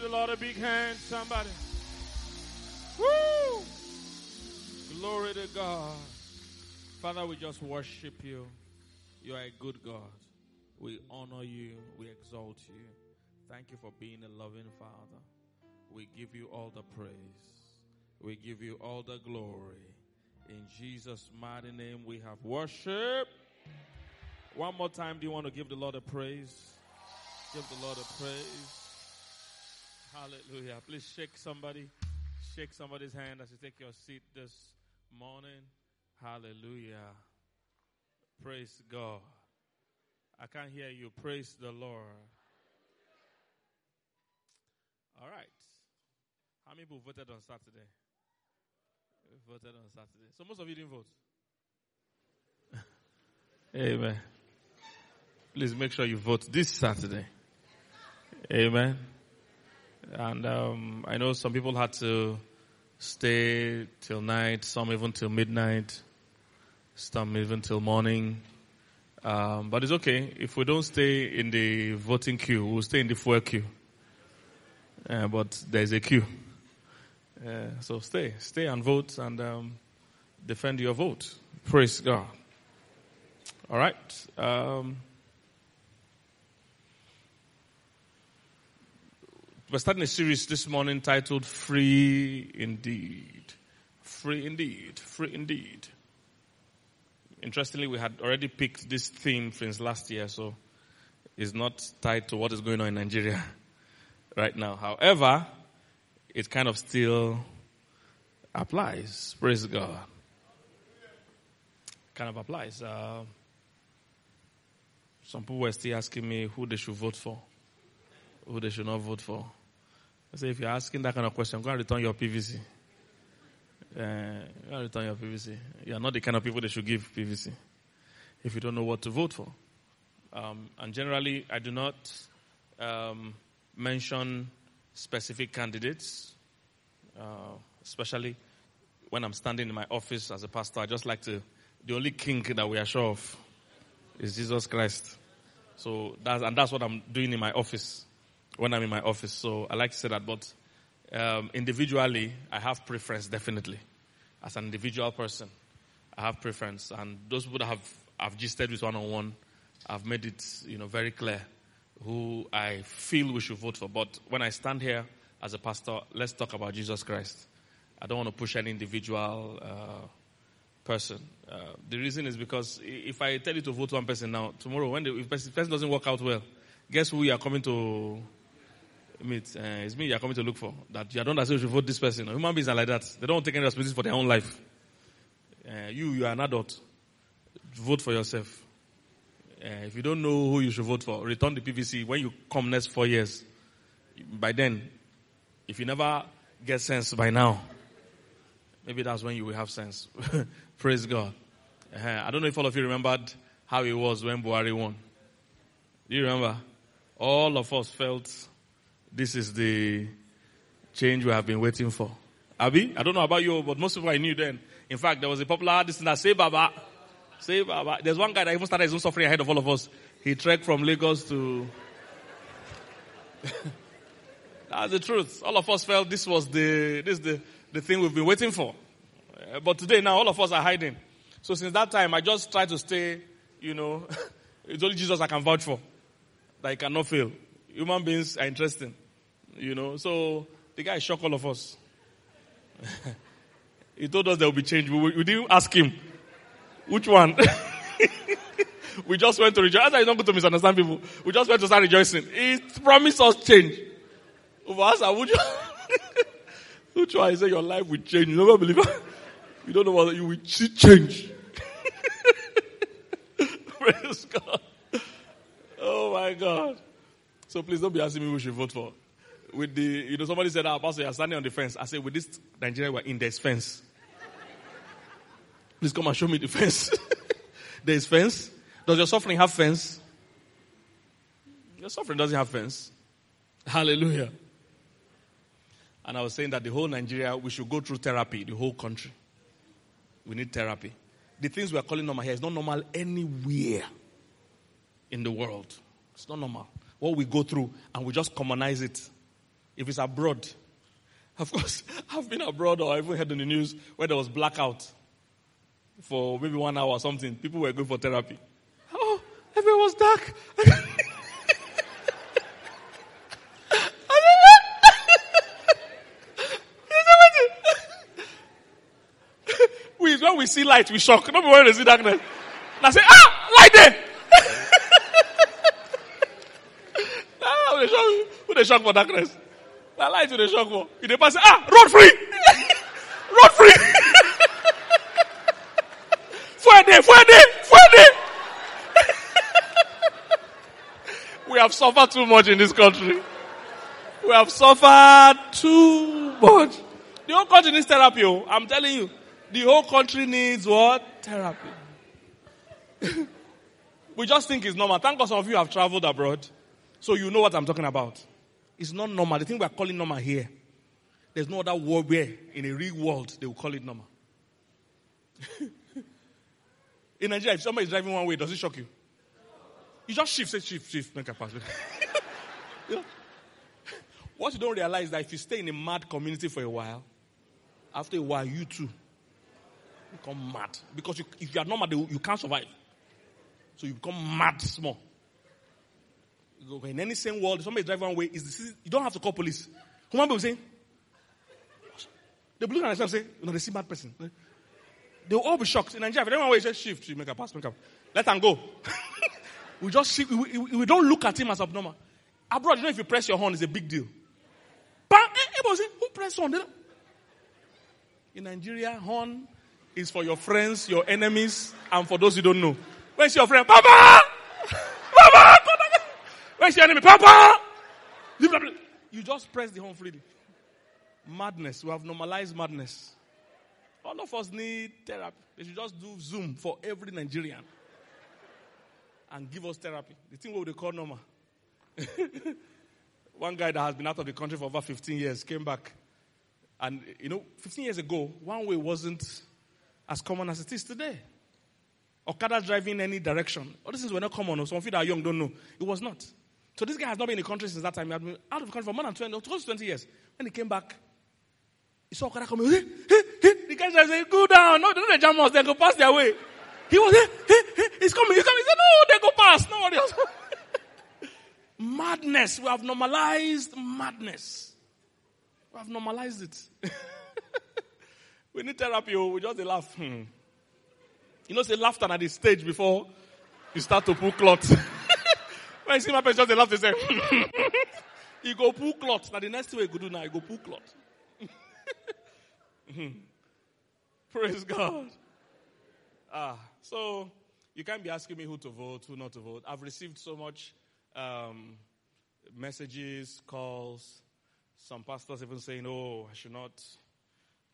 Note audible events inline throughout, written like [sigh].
the Lord a big hand, somebody. Woo! Glory to God. Father, we just worship you. You are a good God. We honor you. We exalt you. Thank you for being a loving Father. We give you all the praise. We give you all the glory. In Jesus' mighty name, we have worship. One more time, do you want to give the Lord a praise? Give the Lord a praise. Hallelujah. Please shake somebody. Shake somebody's hand as you take your seat this morning. Hallelujah. Praise God. I can't hear you. Praise the Lord. All right. How many people voted on Saturday? We Voted on Saturday. So most of you didn't vote. [laughs] Amen. Please make sure you vote this Saturday. Amen. And um, I know some people had to stay till night, some even till midnight, some even till morning. Um, but it's okay. If we don't stay in the voting queue, we'll stay in the fuel queue. Uh, but there's a queue. Uh, so stay, stay and vote and um, defend your vote. Praise God. All right. We're starting a series this morning titled Free Indeed. Free Indeed. Free Indeed. Interestingly, we had already picked this theme since last year, so it's not tied to what is going on in Nigeria [laughs] right now. However, it kind of still applies. Praise God. Kind of applies. Uh, some people were still asking me who they should vote for, who they should not vote for. I say, if you're asking that kind of question, go and return your PVC. Uh, go and return your PVC. You are not the kind of people they should give PVC if you don't know what to vote for. Um, and generally, I do not um, mention specific candidates, uh, especially when I'm standing in my office as a pastor. I just like to, the only king that we are sure of is Jesus Christ. So that's, and that's what I'm doing in my office when I'm in my office. So I like to say that, but um, individually, I have preference definitely. As an individual person, I have preference, and those people that have I've gisted with one on one, I've made it you know very clear who I feel we should vote for. But when I stand here as a pastor, let's talk about Jesus Christ. I don't want to push any individual uh, person. Uh, the reason is because if I tell you to vote one person now, tomorrow when the if person doesn't work out well, guess who you are coming to meet? Uh, it's me you are coming to look for. That you don't say you should vote this person. Human beings are like that. They don't take any responsibility for their own life. Uh, you, you are an adult. Vote for yourself. Uh, if you don't know who you should vote for, return the PVC when you come next four years. By then, if you never get sense by now, maybe that's when you will have sense. [laughs] Praise God. Uh, I don't know if all of you remembered how it was when Buhari won. Do you remember? All of us felt this is the change we have been waiting for. Abi, I don't know about you, but most people I knew then. In fact, there was a popular artist that say Baba. Say Baba. There's one guy that even started his own suffering ahead of all of us. He trekked from Lagos to. [laughs] That's the truth. All of us felt this was the this the, the thing we've been waiting for. Uh, but today now all of us are hiding. So since that time I just try to stay, you know, [laughs] it's only Jesus I can vouch for. That I cannot fail. Human beings are interesting. You know, so the guy shocked all of us. [laughs] he told us there will be change. We, we didn't ask him which one. [laughs] we just went to rejoice. Not good to misunderstand people. We just went to start rejoicing. He promised us change. Over us, would you? [laughs] Which one? He said your life will change. You never believe it. You don't know what you will see change. Praise God. Oh my God. So please don't be asking me who should vote for. With the, you know, somebody said, ah, Pastor, you're standing on the fence. I said, with this Nigeria, we're in this fence. Please come and show me the fence. [laughs] there is fence. Does your suffering have fence? Your suffering doesn't have fence. Hallelujah. And I was saying that the whole Nigeria, we should go through therapy, the whole country. We need therapy. The things we're calling normal here is not normal anywhere in the world. It's not normal. What we go through, and we just commonize it. If it's abroad, of course, [laughs] I've been abroad or I've even heard in the news where there was blackout for maybe one hour or something. People were going for therapy. Oh, everywhere was dark. [laughs] we, when we see light, we shock. Not when we see darkness. And I say, ah, light there. [laughs] ah, they shock, they shock for darkness? The light who they shock for. If they pass, ah, road free. [laughs] road free. There, fire there. we have suffered too much in this country. We have suffered too much. The whole country needs therapy. oh. I'm telling you. The whole country needs what? Therapy. [laughs] we just think it's normal. Thank God some of you have traveled abroad. So you know what I'm talking about. It's not normal. The thing we're calling normal here. There's no other world where in a real world they will call it normal. [laughs] in Nigeria, if somebody is driving one way, does it shock you? You just shift, say shift, shift, make a pass. [laughs] You know? What you don't realize is that if you stay in a mad community for a while, after a while, you too become mad. Because you, if you are normal, you can't survive. So you become mad small. In any same world, if somebody is driving one way, you don't have to call police. Human people say, they look at themselves and say, know, they see mad person. They will all be shocked. In Nigeria, if anyone just shift, you make a pass, make a let them go. [laughs] we just shift, we, we, we don't look at him as abnormal. Abroad, you know, if you press your horn, it's a big deal. But eh, eh, everybody say, who press horn? In Nigeria, horn is for your friends, your enemies, and for those you don't know. Where's your friend? Papa! Where's your enemy? Papa! You just press the home freely. Madness. We have normalized madness. All of us need therapy. They should just do Zoom for every Nigerian and give us therapy. The thing what they call normal. [laughs] One guy that has been out of the country for over 15 years came back. And, you know, 15 years ago, one way wasn't as common as it is today. Okada driving any direction. All these things were not common. Some of you that are young don't know. It was not. So this guy has not been in the country since that time. He had been out of the country for more than 20, close to 20 years. When he came back, he saw Okada coming. Hey, hey, hey. The guy said, go down. No, they don't jam us. They go past their way. He was, hey, hey. He's coming. He's coming. He said, no, they go past. Nobody else. [laughs] madness. We have normalized madness. We have normalized it. [laughs] we need therapy. Oh. We just laugh. Hmm. You know, say laughter at the stage before you start to pull cloth. [laughs] when you see my just dey laugh, they say, [laughs] you go pull cloth. Now the next thing we go do now, you go pull cloth. [laughs] Praise God. Ah, so you can't be asking me who to vote, who not to vote. I've received so much um, messages, calls. Some pastors even saying, "Oh, I should not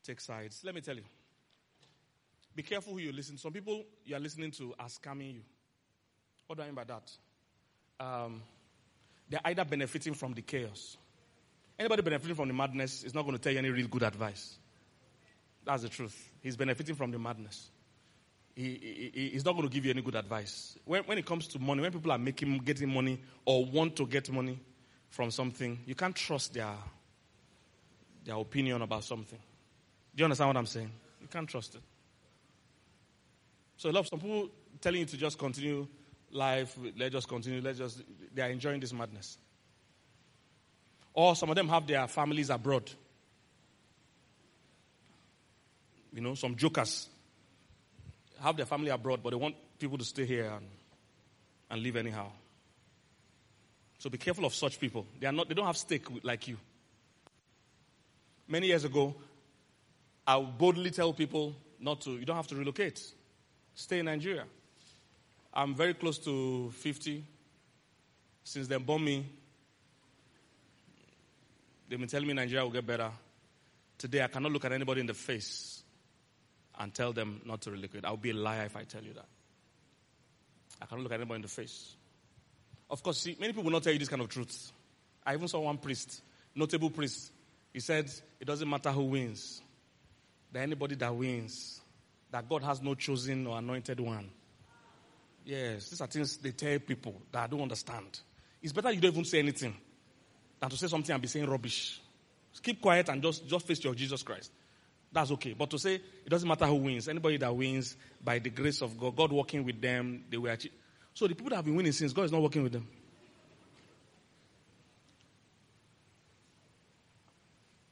take sides." Let me tell you. Be careful who you listen. Some people you are listening to are scamming you. What do I mean by that? Um, they're either benefiting from the chaos. Anybody benefiting from the madness is not going to tell you any real good advice. That's the truth. He's benefiting from the madness. He, he, he's not going to give you any good advice. When, when it comes to money, when people are making, getting money or want to get money from something, you can't trust their, their opinion about something. Do you understand what I'm saying? You can't trust it. So, a lot of some people telling you to just continue life, let's just continue, let's just, they are enjoying this madness. Or some of them have their families abroad. You know, some jokers have their family abroad, but they want people to stay here and, and live anyhow. So be careful of such people. They are not. They don't have stake like you. Many years ago, I would boldly tell people not to, you don't have to relocate. Stay in Nigeria. I'm very close to 50. Since they born me, they've been telling me Nigeria will get better. Today, I cannot look at anybody in the face and tell them not to relocate. I'll be a liar if I tell you that. I cannot look at anybody in the face. Of course, see, many people will not tell you this kind of truth. I even saw one priest, notable priest. He said, It doesn't matter who wins, that anybody that wins, that God has no chosen or anointed one. Yes, these are things they tell people that I don't understand. It's better you don't even say anything than to say something and be saying rubbish. Just keep quiet and just, just face your Jesus Christ. That's okay. But to say it doesn't matter who wins, anybody that wins by the grace of God, God working with them, they will achieve. So the people that have been winning since, God is not working with them.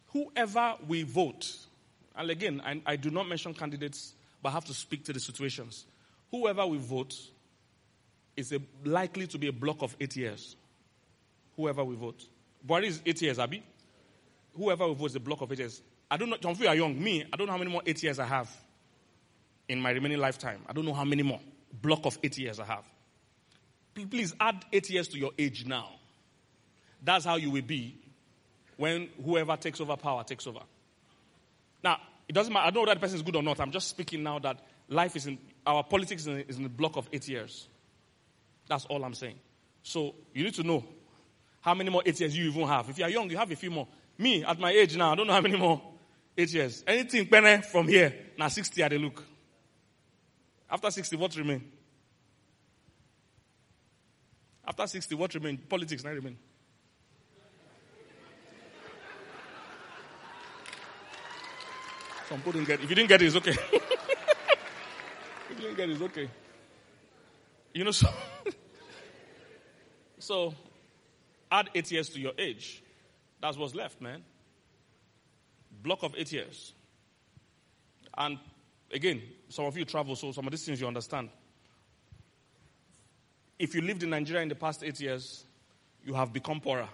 Whoever we vote, and again, I, I do not mention candidates, but I have to speak to the situations. Whoever we vote is a, likely to be a block of eight years. Whoever we vote. Buhari is eight years, Abi. Whoever we vote is a block of eight years. I don't know, John, you are young. Me, I don't know how many more eight years I have in my remaining lifetime. I don't know how many more block of eight years I have. Please add eight years to your age now. That's how you will be when whoever takes over power takes over. Now, it doesn't matter. I don't know whether the person is good or not. I'm just speaking now that life is in, our politics is in, is in a block of eight years. That's all I'm saying. So you need to know how many more eight years you even have. If you are young, you have a few more. Me, at my age now, I don't know how many more eight years. Anything penny from here, now 60 at the look. After 60, what remain? After 60, what remain? Politics now remain. Some people didn't get it. If you didn't get it, it's okay. [laughs] if you didn't get it, it's okay. You know, so, [laughs] so add eight years to your age. That's what's left, man. Block of eight years. And again, some of you travel, so some of these things you understand. If you lived in Nigeria in the past eight years, you have become poorer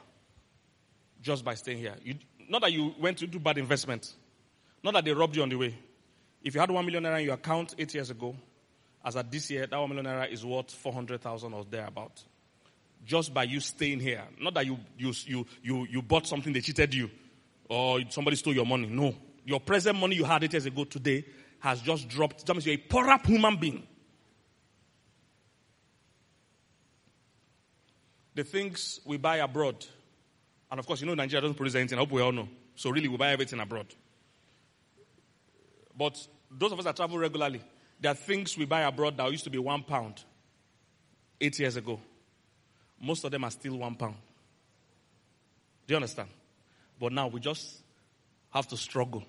just by staying here. You, not that you went to do bad investment, not that they robbed you on the way. If you had one million naira in your account eight years ago, as at this year, that one million naira is worth 400,000 or thereabout. Just by you staying here. Not that you, you, you, you, you bought something, they cheated you, or somebody stole your money. No. Your present money you had eight years ago today has just dropped. That means you're a poorer human being. The things we buy abroad, and of course, you know Nigeria doesn't produce anything. I hope we all know. So really, we buy everything abroad. But those of us that travel regularly, there are things we buy abroad that used to be one pound eight years ago. Most of them are still one pound. Do you understand? But now we just have to struggle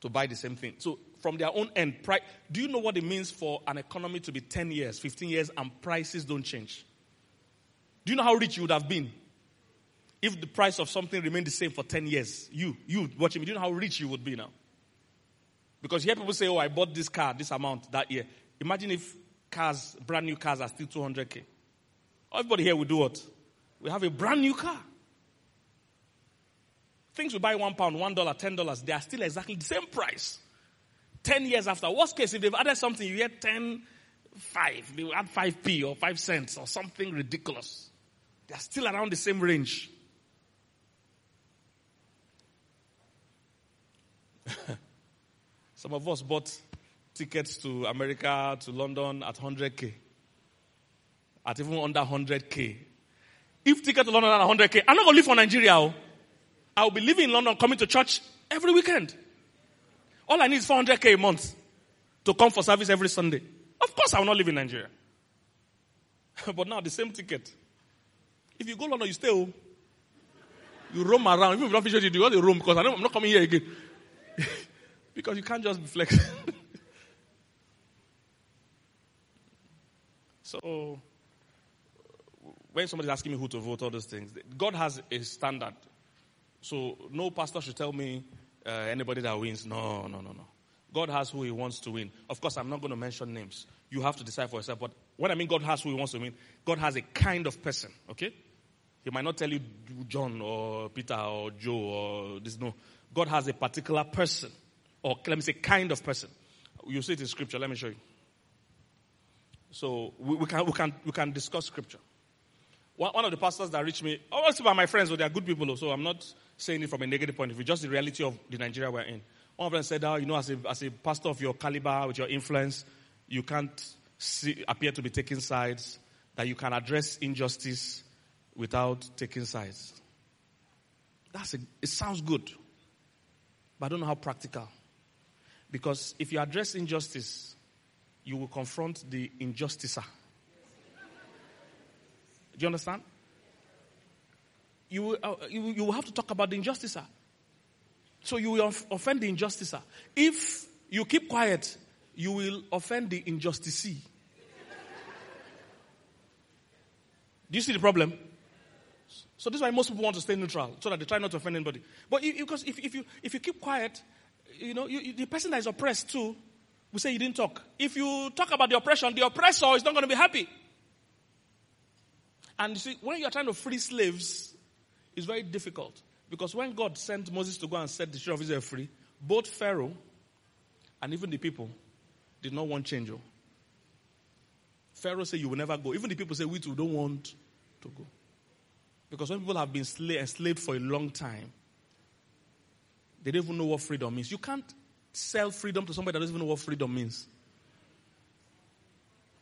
to buy the same thing. So, from their own end, pri- do you know what it means for an economy to be 10 years, 15 years, and prices don't change? Do you know how rich you would have been if the price of something remained the same for 10 years? You, you watching me, do you know how rich you would be now? Because hear people say, oh, I bought this car, this amount that year. Imagine if cars, brand new cars are still 200k. Everybody here will do what? We have a brand new car. Things we buy one pound, one dollar, ten dollars, they are still exactly the same price. Ten years after. Worst case, if they've added something, you get ten, five. They will add 5p or 5 cents or something ridiculous. They are still around the same range. [laughs] Some of us bought tickets to America, to London at 100k. At even under 100k. If ticket to London at 100k, I'm not going to live for Nigeria. Oh. I'll be living in London, coming to church every weekend. All I need is 400k a month to come for service every Sunday. Of course, I will not live in Nigeria. [laughs] but now, the same ticket. If you go London, you stay home. You roam around. Even if you don't finish you do all the roam because I know I'm not coming here again. [laughs] Because you can't just be flexible. [laughs] so, when somebody's asking me who to vote, all those things, God has a standard. So, no pastor should tell me uh, anybody that wins. No, no, no, no. God has who he wants to win. Of course, I'm not going to mention names. You have to decide for yourself. But when I mean God has who he wants to win, God has a kind of person, okay? He might not tell you John or Peter or Joe or this, no. God has a particular person, or let me say, kind of person. You see it in scripture. Let me show you. So we, we can, we, can, we can discuss scripture. One, of the pastors that reached me, also by my friends, so they are good people, so I'm not saying it from a negative point of view, just the reality of the Nigeria we're in. One of them said, oh, you know, as a, as a pastor of your caliber, with your influence, you can't see, appear to be taking sides, that you can address injustice without taking sides. That's a, it sounds good, but I don't know how practical. Because if you address injustice, you will confront the injusticer. Do you understand? You uh, you, you will have to talk about the injusticer. So you will offend the injusticer. If you keep quiet, you will offend the injusticee. Do you see the problem? So this is why most people want to stay neutral, so that they try not to offend anybody. But because if, if, you, if you keep quiet, you know, you, the person that is oppressed too will say you didn't talk. If you talk about the oppression, the oppressor is not going to be happy. And you see, when you're trying to free slaves, it's very difficult. Because when God sent Moses to go and set the children of Israel free, both Pharaoh and even the people did not want change. Oh. Pharaoh said, You will never go. Even the people say, We too don't want to go. Because when people have been enslaved for a long time, they don't even know what freedom means. You can't sell freedom to somebody that doesn't even know what freedom means.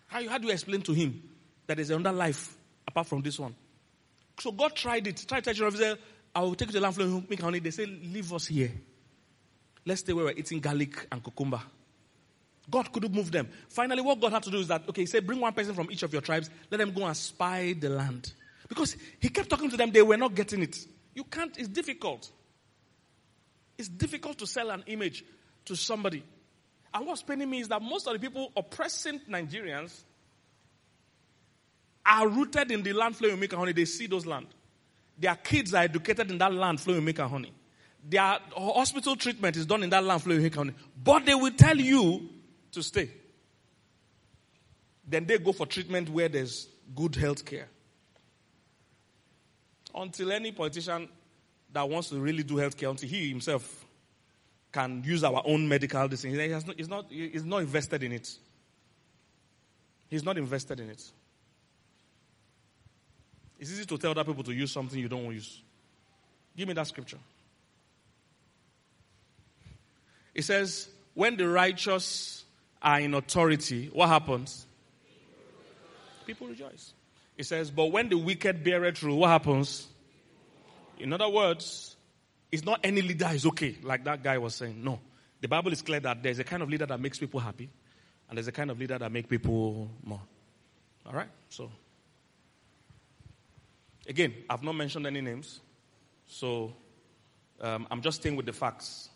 How, how do you explain to him that there's another life apart from this one? So God tried it. Tried to tell Israel, I will take you to the land flowing milk honey. They say, leave us here. Let's stay where we're eating garlic and cucumber. God couldn't move them. Finally, what God had to do is that, okay, he said, bring one person from each of your tribes, let them go and spy the land. Because he kept talking to them, they were not getting it. You can't, it's difficult. It's difficult to sell an image to somebody. And what's paining me is that most of the people oppressing Nigerians are rooted in the land flowing milk and honey. They see those land. Their kids are educated in that land flowing milk and honey. Their hospital treatment is done in that land flowing milk and honey. But they will tell you to stay. Then they go for treatment where there's good health care. Until any politician that wants to really do health care, until he himself can use our own medical decision, he not, he's, not, he's not invested in it. He's not invested in it. It's easy to tell other people to use something you don't want to use. Give me that scripture. It says, when the righteous are in authority, what happens? People rejoice. It says, but when the wicked bear it through, what happens? In other words, it's not any leader is okay, like that guy was saying. No. The Bible is clear that there's a kind of leader that makes people happy, and there's a kind of leader that makes people more. All right? So Again, I've not mentioned any names, so um, I'm just staying with the facts.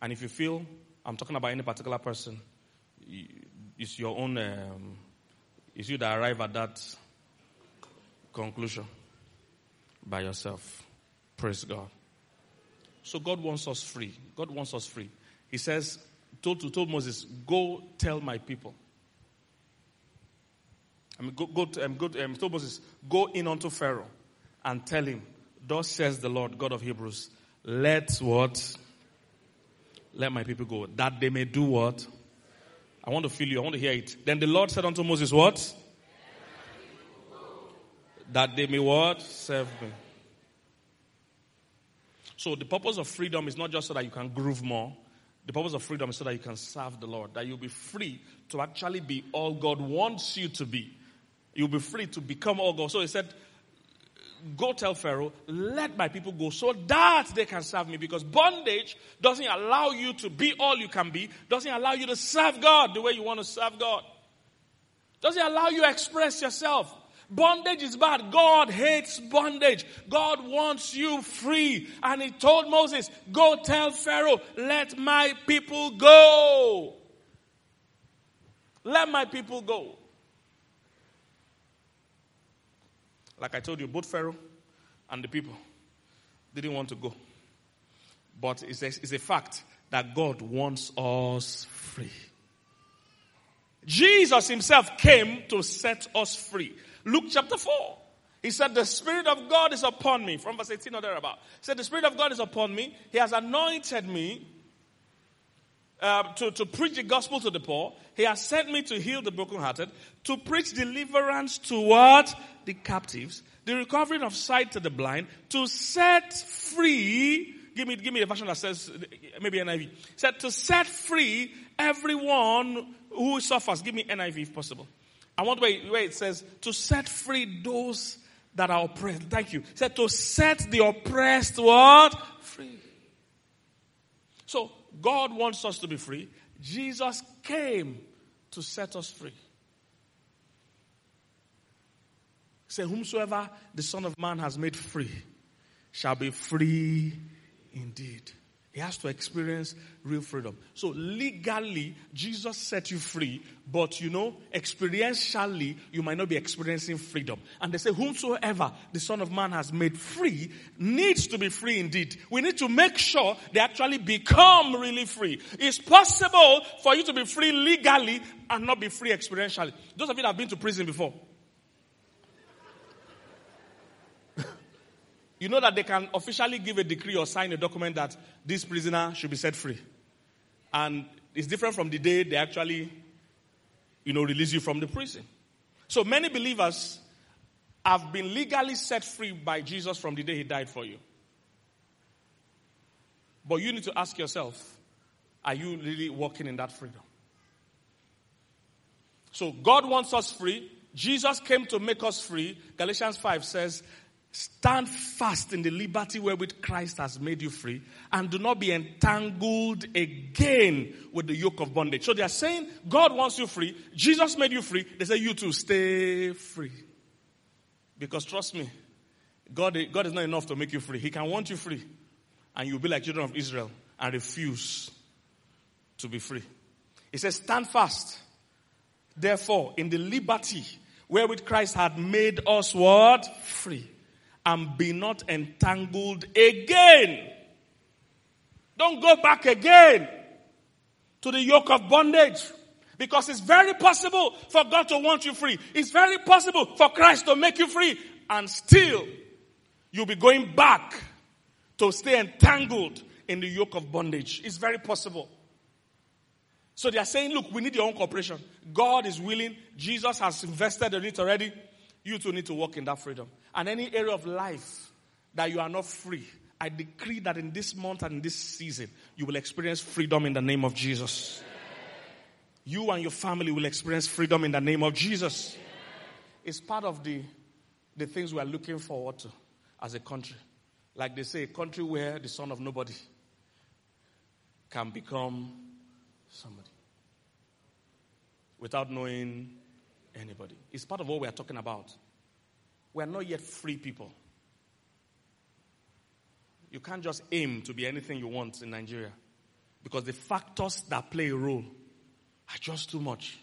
And if you feel I'm talking about any particular person, it's your own, um, it's you that arrive at that conclusion by yourself. Praise God. So God wants us free. God wants us free. He says, told, to, told Moses, go tell my people. I mean, go, go, to, um, go to, um, told Moses, go in unto Pharaoh and tell him, thus says the Lord, God of Hebrews, let what? Let my people go, that they may do what? I want to feel you. I want to hear it. Then the Lord said unto Moses, what? That they may what? Serve me. So the purpose of freedom is not just so that you can groove more. The purpose of freedom is so that you can serve the Lord. That you'll be free to actually be all God wants you to be. You'll be free to become all God. So he said, Go tell Pharaoh, let my people go so that they can serve me. Because bondage doesn't allow you to be all you can be, doesn't allow you to serve God the way you want to serve God. Doesn't allow you to express yourself. Bondage is bad. God hates bondage. God wants you free. And he told Moses, go tell Pharaoh, let my people go. Let my people go. Like I told you, both Pharaoh and the people didn't want to go. But it's a, it's a fact that God wants us free. Jesus himself came to set us free. Luke chapter 4. He said, The Spirit of God is upon me. From verse 18 or thereabout. He said, The Spirit of God is upon me. He has anointed me uh, to, to preach the gospel to the poor. He has sent me to heal the brokenhearted, to preach deliverance to what? The captives, the recovery of sight to the blind, to set free. Give me, give me a version that says, maybe NIV. Said to set free everyone who suffers. Give me NIV if possible. I want where, where it says to set free those that are oppressed. Thank you. said to set the oppressed what? Free. So God wants us to be free. Jesus came to set us free. Say, whomsoever the Son of Man has made free shall be free indeed. He has to experience real freedom. So legally, Jesus set you free, but you know, experientially, you might not be experiencing freedom. And they say, whomsoever the Son of Man has made free needs to be free indeed. We need to make sure they actually become really free. It's possible for you to be free legally and not be free experientially. Those of you that have been to prison before, you know that they can officially give a decree or sign a document that this prisoner should be set free. And it's different from the day they actually, you know, release you from the prison. So many believers have been legally set free by Jesus from the day he died for you. But you need to ask yourself, are you really walking in that freedom? So God wants us free. Jesus came to make us free. Galatians 5 says, Stand fast in the liberty wherewith Christ has made you free and do not be entangled again with the yoke of bondage. So they are saying God wants you free. Jesus made you free. They say you too stay free. Because trust me, God, God is not enough to make you free. He can want you free and you'll be like children of Israel and refuse to be free. He says stand fast. Therefore, in the liberty wherewith Christ had made us what? Free and be not entangled again. Don't go back again to the yoke of bondage. Because it's very possible for God to want you free. It's very possible for Christ to make you free. And still, you'll be going back to stay entangled in the yoke of bondage. It's very possible. So they are saying, look, we need your own cooperation. God is willing. Jesus has invested in it already. You too need to walk in that freedom. And any area of life that you are not free, I decree that in this month and in this season, you will experience freedom in the name of Jesus. You and your family will experience freedom in the name of Jesus. It's part of the, the things we are looking forward to as a country. Like they say, a country where the son of nobody can become somebody without knowing anybody. It's part of what we are talking about. We are not yet free people. You can't just aim to be anything you want in Nigeria because the factors that play a role are just too much.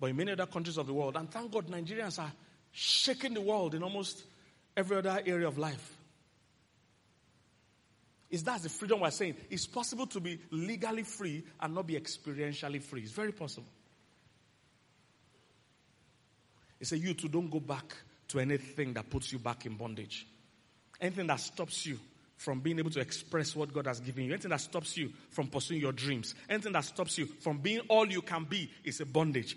But in many other countries of the world, and thank God Nigerians are shaking the world in almost every other area of life. Is that the freedom we're saying? It's possible to be legally free and not be experientially free. It's very possible. He said, You too don't go back to anything that puts you back in bondage. Anything that stops you from being able to express what God has given you. Anything that stops you from pursuing your dreams. Anything that stops you from being all you can be is a bondage.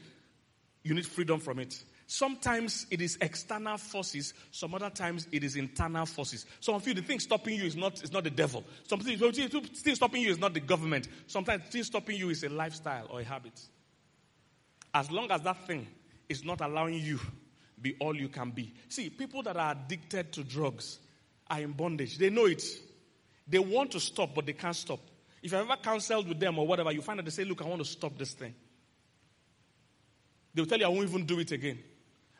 You need freedom from it. Sometimes it is external forces. Some other times it is internal forces. Some of you, the thing stopping you is not, is not the devil. Something, thing stopping you is not the government. Sometimes the thing stopping you is a lifestyle or a habit. As long as that thing is not allowing you be all you can be. See, people that are addicted to drugs are in bondage. They know it. They want to stop, but they can't stop. If you've ever counseled with them or whatever, you find that they say, Look, I want to stop this thing. They'll tell you, I won't even do it again.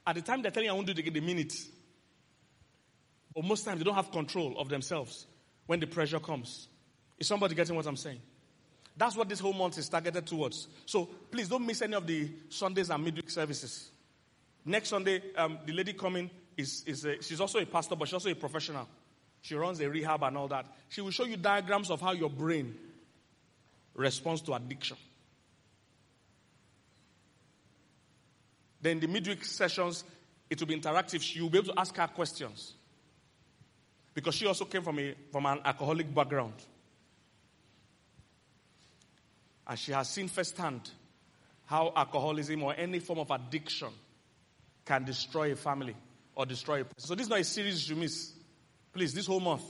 At the time they're telling you, I won't do it again, they mean it. But most times they don't have control of themselves when the pressure comes. Is somebody getting what I'm saying? That's what this whole month is targeted towards. So please don't miss any of the Sundays and midweek services. Next Sunday, um, the lady coming is, is a, she's also a pastor, but she's also a professional. She runs a rehab and all that. She will show you diagrams of how your brain responds to addiction. Then the midweek sessions, it will be interactive. She will be able to ask her questions. Because she also came from, a, from an alcoholic background. And she has seen firsthand how alcoholism or any form of addiction can destroy a family or destroy a person. So this is not a series you miss. Please, this whole month.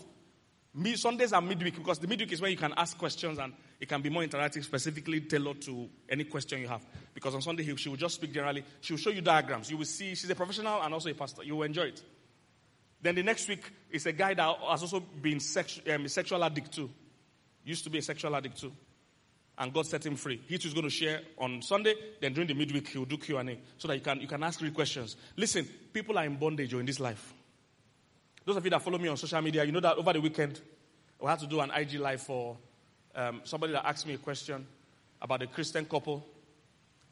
Me, Sundays are midweek because the midweek is when you can ask questions and it can be more interactive, specifically tailored to any question you have. Because on Sunday, she will just speak generally. She will show you diagrams. You will see she's a professional and also a pastor. You will enjoy it. Then the next week is a guy that has also been sexu- um, a sexual addict too. Used to be a sexual addict too. And God set him free. He too is going to share on Sunday. Then during the midweek, he will do Q&A so that you can, you can ask real questions. Listen, people are in bondage in this life. Those of you that follow me on social media, you know that over the weekend, we had to do an IG live for um, somebody that asked me a question about a Christian couple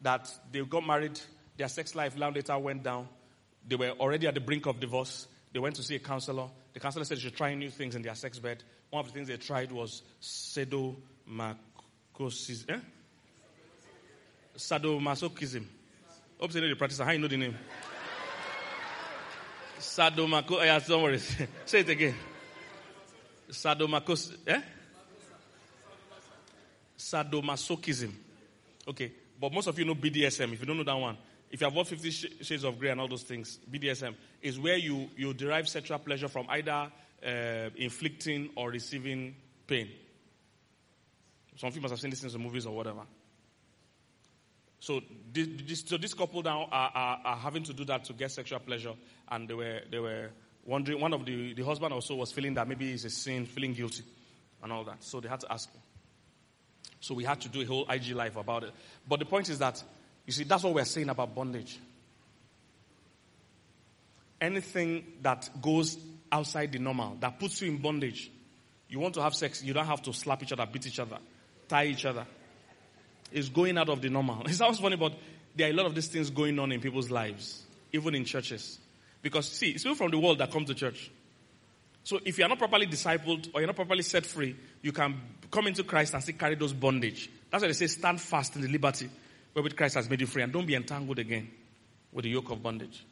that they got married, their sex life long later went down. They were already at the brink of divorce. They went to see a counselor. The counselor said they should try new things in their sex bed. One of the things they tried was sadomasochism. Eh? Sadomasochism. Hope they know the practice. How you know the name? Sadomaco. Oh, yeah, don't worry. [laughs] Say it again. Sadomacos. Eh? Sadomasochism. Okay. But most of you know BDSM. If you don't know that one, if you have watched Fifty Shades of Grey and all those things, BDSM is where you, you derive sexual pleasure from either uh, inflicting or receiving pain. Some of you must have seen this in the movies or whatever. So this, so this couple now are, are, are, having to do that to get sexual pleasure, and they were they were wondering. One of the the husband also was feeling that maybe it's a sin, feeling guilty, and all that. So they had to ask. So we had to do a whole IG live about it. But the point is that you see that's what we're saying about bondage. Anything that goes outside the normal that puts you in bondage. You want to have sex, you don't have to slap each other, beat each other, tie each other is going out of the normal. [laughs] It sounds funny, but there are a lot of these things going on in people's lives, even in churches. Because see, it's people from the world that come to church. So if you're not properly discipled or you're not properly set free, you can come into Christ and still carry those bondage. That's why they say stand fast in the liberty wherewith Christ has made you free and don't be entangled again with the yoke of bondage.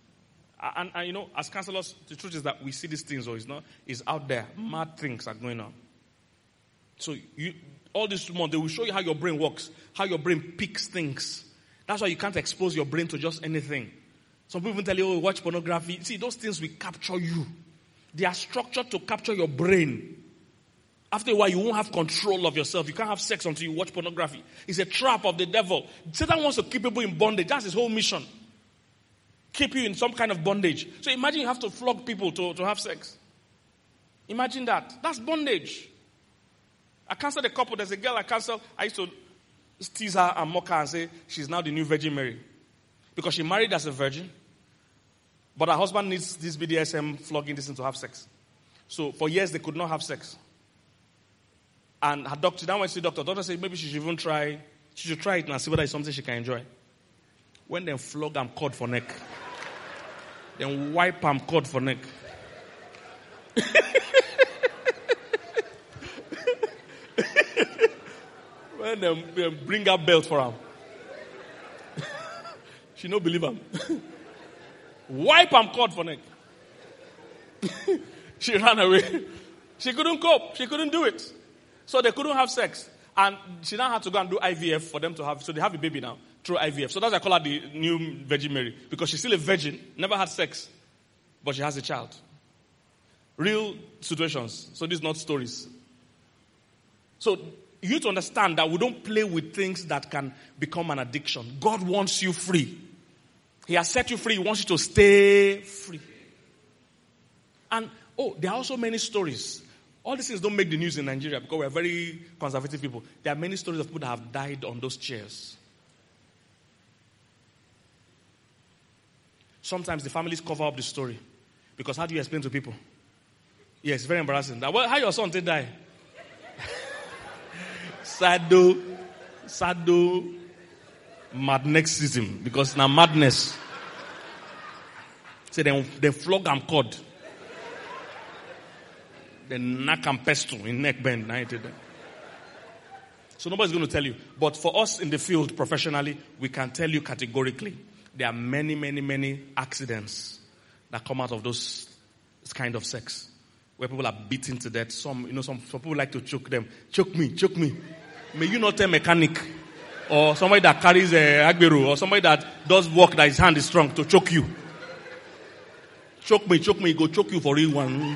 And, and, you know, as counselors, the truth is that we see these things, or it's not, it's out there. Mad things are going on. So you, all this month, they will show you how your brain works, how your brain picks things. That's why you can't expose your brain to just anything. Some people tell you, oh, watch pornography. See, those things will capture you. They are structured to capture your brain. After a while, you won't have control of yourself. You can't have sex until you watch pornography. It's a trap of the devil. Satan wants to keep people in bondage. That's his whole mission. Keep you in some kind of bondage. So imagine you have to flog people to, to have sex. Imagine that. That's bondage. I counseled a couple. There's a girl I counseled. I used to tease her and mock her and say she's now the new Virgin Mary. Because she married as a virgin. But her husband needs this BDSM flogging this to have sex. So for years they could not have sex. And her doctor, now went to the doctor. Doctor said maybe she should even try, she should try it and see whether it's something she can enjoy. When they flog and cord for neck. then wipe cord for neck. [laughs] Them, them bring up belt for him. [laughs] she no believe him. [laughs] Wipe him cord for neck. [laughs] she ran away. She couldn't cope. She couldn't do it. So they couldn't have sex. And she now had to go and do IVF for them to have, so they have a baby now through IVF. So that's why I call her the new Virgin Mary. Because she's still a virgin, never had sex, but she has a child. Real situations. So these not stories. So you to understand that we don't play with things that can become an addiction. God wants you free. He has set you free. He wants you to stay free. And oh, there are also many stories. All these things don't make the news in Nigeria because we're very conservative people. There are many stories of people that have died on those chairs. Sometimes the families cover up the story. Because how do you explain to people? Yes, it's very embarrassing. That, well, how your son did die? Sado, sado madnessism because now madness. Say then they flog and cord. Then knock and pestle in neck bend. So nobody's going to tell you. But for us in the field professionally, we can tell you categorically there are many, many, many accidents that come out of those kind of sex. Where people are beaten to death. Some, you know, some, some people like to choke them. Choke me, choke me. May you not tell mechanic or somebody that carries eh, a agbero or somebody that does work that his hand is strong to choke you. Choke me, choke me, go choke you for real one.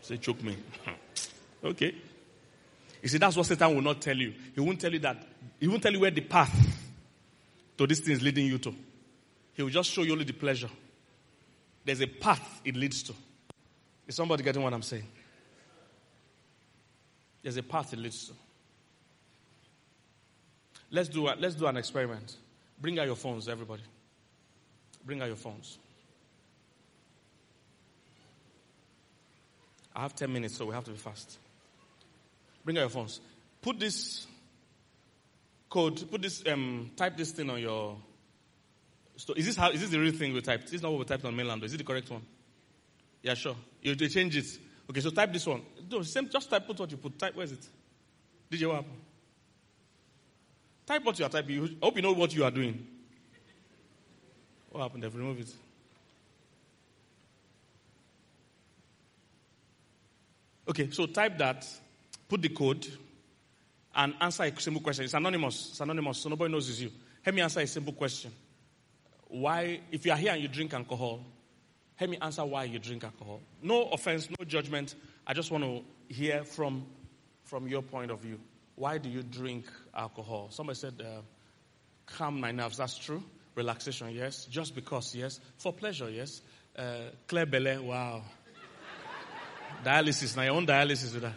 Say choke me. [laughs] okay. You see, that's what Satan will not tell you. He won't tell you that. He won't tell you where the path to this thing is leading you to. He will just show you only the pleasure. There's a path it leads to. Is somebody getting what I'm saying? There's a path it leads to. Let's do, a, let's do an experiment. Bring out your phones, everybody. Bring out your phones. I have 10 minutes, so we have to be fast. Bring out your phones. Put this code, put this, um, type this thing on your. So is this how? Is this the real thing we typed? This is not what we typed on mainland. Is it the correct one? Yeah, sure. You to change it. Okay, so type this one. No, same. Just type. Put what you put. Type. Where is it? DJ, what happened? Type what you are typing. I hope you know what you are doing. What happened? They've removed it. Okay, so type that, put the code, and answer a simple question. It's anonymous. It's anonymous, so nobody knows it's you. Help me answer a simple question. Why, if you are here and you drink alcohol, help me answer why you drink alcohol. No offense, no judgment. I just want to hear from, from your point of view. Why do you drink alcohol? Somebody said, uh, calm my nerves. That's true. Relaxation, yes. Just because, yes. For pleasure, yes. Uh, clear belly, wow. dialysis, now your own dialysis with that.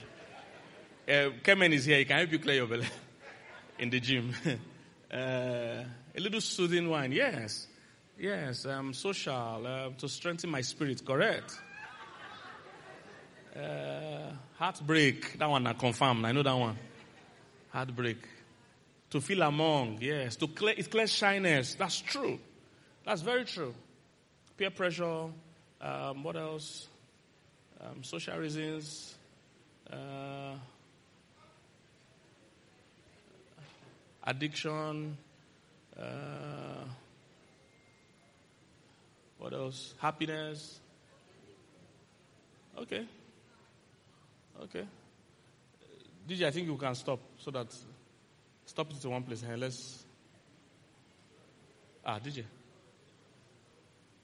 Uh, Kemen is here. He can help you clear your belly [laughs] in the gym. [laughs] uh, a little soothing wine, yes. Yes, um, social, uh, to strengthen my spirit, correct. Uh, heartbreak, that one I confirm. I know that one. Heartbreak. To feel among, yes. To clear, it clears shyness. That's true. That's very true. Peer pressure. Um, what else? Um, social reasons. Uh, addiction. Uh, what else? Happiness. Okay. Okay. DJ, I think you can stop so that stop it to one place. Hey, let's. Ah, DJ.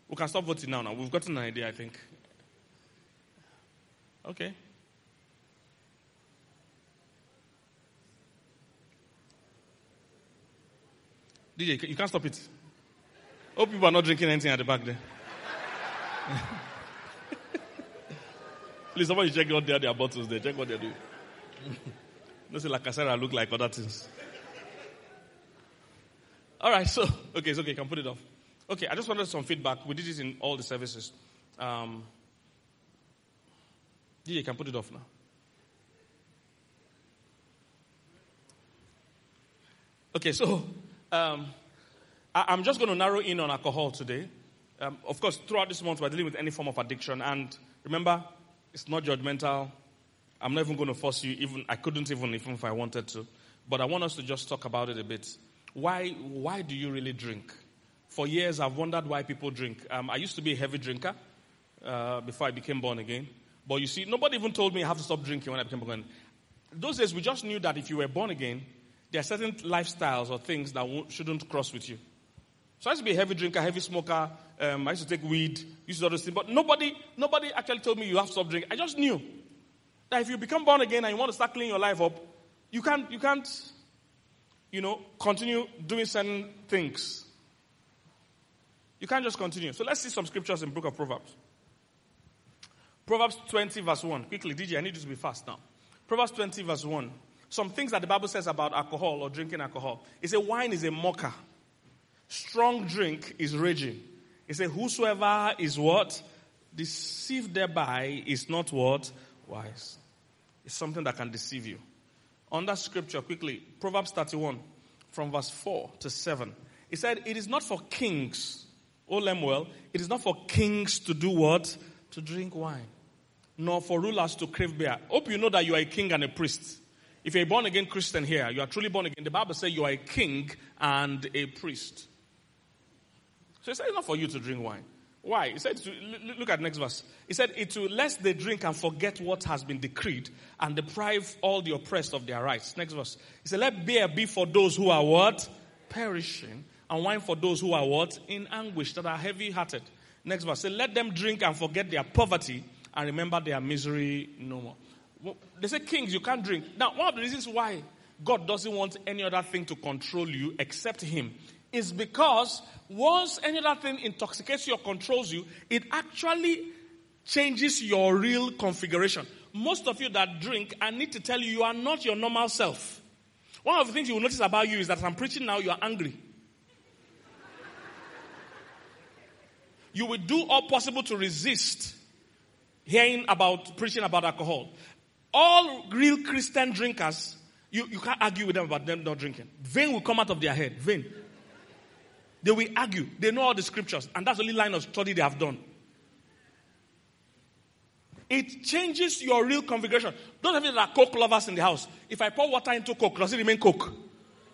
We can stop voting now. Now we've gotten an idea. I think. Okay. DJ, you can't stop it. Hope people are not drinking anything at the back there. [laughs] Please, somebody check what their, their bottles there. Check what they're doing. [laughs] say like Casera look like other things. All right, so okay, it's okay. You can put it off. Okay, I just wanted some feedback. We did it in all the services. Um, you can put it off now. Okay, so um, I, am just going to narrow in on alcohol today. Um, of course, throughout this month, we're dealing with any form of addiction. And remember, it's not judgmental. I'm not even going to force you, even I couldn't even, even if I wanted to. But I want us to just talk about it a bit. Why, why do you really drink? For years, I've wondered why people drink. Um, I used to be a heavy drinker uh, before I became born again. But you see, nobody even told me I have to stop drinking when I became born again. Those days, we just knew that if you were born again, there are certain lifestyles or things that shouldn't cross with you. So I used to be a heavy drinker, heavy smoker. Um, I used to take weed, used to do those things. But nobody, nobody actually told me you have to stop drinking. I just knew that if you become born again and you want to start cleaning your life up, you can't, you can't, you know, continue doing certain things. You can't just continue. So let's see some scriptures in book of Proverbs. Proverbs 20 verse 1. Quickly, DJ, I need you to be fast now. Proverbs 20 verse 1. Some things that the Bible says about alcohol or drinking alcohol. It says wine is a mocker. Strong drink is raging. He said, whosoever is what? Deceived thereby is not what? Wise. It's something that can deceive you. On that scripture, quickly, Proverbs 31 from verse 4 to 7. He said, It is not for kings, O Lemuel, it is not for kings to do what? To drink wine, nor for rulers to crave beer. Hope you know that you are a king and a priest. If you're a born again Christian here, you are truly born again. The Bible says you are a king and a priest. So he said, It's not for you to drink wine. Why? He said, look at next verse. He said, it will lest they drink and forget what has been decreed and deprive all the oppressed of their rights. Next verse. He said, let beer be for those who are what? Perishing and wine for those who are what? In anguish, that are heavy hearted. Next verse. Say, let them drink and forget their poverty and remember their misery no more. Well, they say, kings, you can't drink. Now, one of the reasons why God doesn't want any other thing to control you except Him is because once any other thing intoxicates you or controls you, it actually changes your real configuration. Most of you that drink, I need to tell you, you are not your normal self. One of the things you will notice about you is that I'm preaching now, you are angry. you will do all possible to resist hearing about preaching about alcohol. All real Christian drinkers, you, you can't argue with them about them not drinking. Vein will come out of their head. Vein. They will argue. They know all the scriptures, and that's the only line of study they have done. It changes your real configuration. Don't have there are Coke lovers in the house. If I pour water into Coke, does it remain Coke?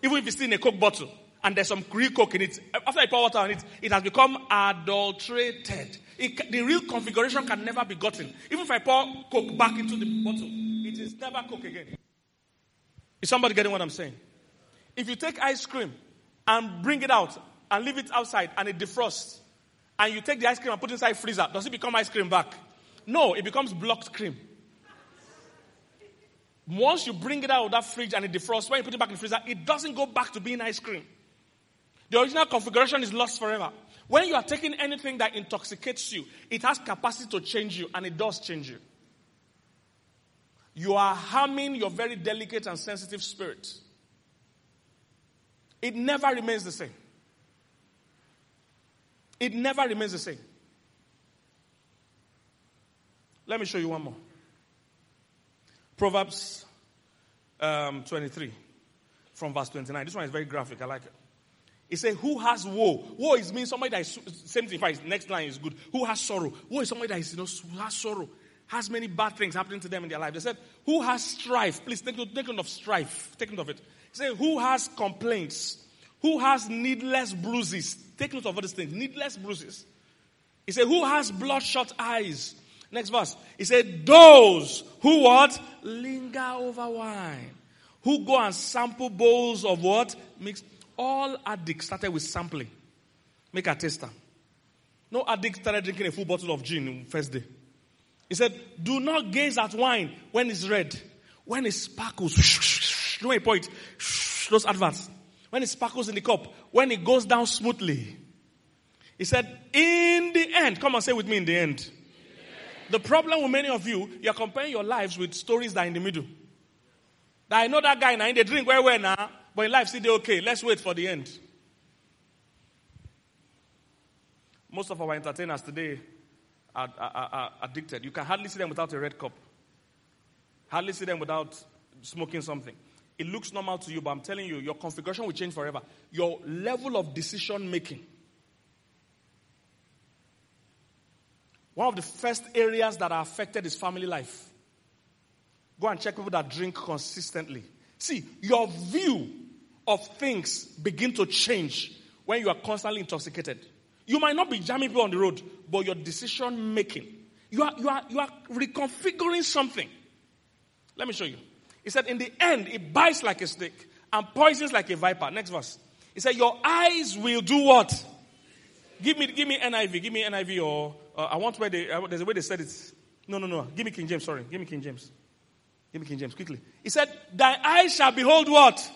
Even if it's still in a Coke bottle and there's some real Coke in it, after I pour water on it, it has become adulterated. It, the real configuration can never be gotten. Even if I pour Coke back into the bottle, it is never Coke again. Is somebody getting what I'm saying? If you take ice cream and bring it out and leave it outside and it defrosts, and you take the ice cream and put it inside freezer, does it become ice cream back? No, it becomes blocked cream. Once you bring it out of that fridge and it defrosts, when you put it back in the freezer, it doesn't go back to being ice cream. The original configuration is lost forever. When you are taking anything that intoxicates you, it has capacity to change you, and it does change you. You are harming your very delicate and sensitive spirit. It never remains the same. It never remains the same. Let me show you one more. Proverbs um, 23 from verse 29. This one is very graphic. I like it. It says, Who has woe? Woe is means somebody that is, same thing, next line is good. Who has sorrow? Woe is somebody that is, you know, has sorrow, has many bad things happening to them in their life. They said, Who has strife? Please take, take note of strife. Take note of it. Said, Who has complaints? Who has needless bruises? Take note of all these things. Needless bruises. He said, Who has bloodshot eyes? Next verse. He said, Those who what? Linger over wine. Who go and sample bowls of what? Mix. All addicts started with sampling. Make a taster. No addict started drinking a full bottle of gin first day. He said, Do not gaze at wine when it's red. When it sparkles, [laughs] no point. Those adverts. When it sparkles in the cup, when it goes down smoothly. He said, In the end, come and say with me, in the end. The problem with many of you, you're comparing your lives with stories that are in the middle. That I know that guy now, in the drink well, well now, but in life, see, they okay. Let's wait for the end. Most of our entertainers today are, are, are, addicted. You can hardly see them without a red cup, hardly see them without smoking something. It looks normal to you, but I'm telling you, your configuration will change forever. Your level of decision making One of the first areas that are affected is family life. Go and check people that drink consistently. See, your view of things begin to change when you are constantly intoxicated. You might not be jamming people on the road, but your decision making, you are, you are, you are reconfiguring something. Let me show you. He said, in the end, it bites like a snake and poisons like a viper. Next verse. He said, your eyes will do what? Give me, give me NIV, give me NIV or uh, I want where they, uh, there's a way they said it. No, no, no. Give me King James, sorry. Give me King James. Give me King James, quickly. He said, Thy eyes shall behold what?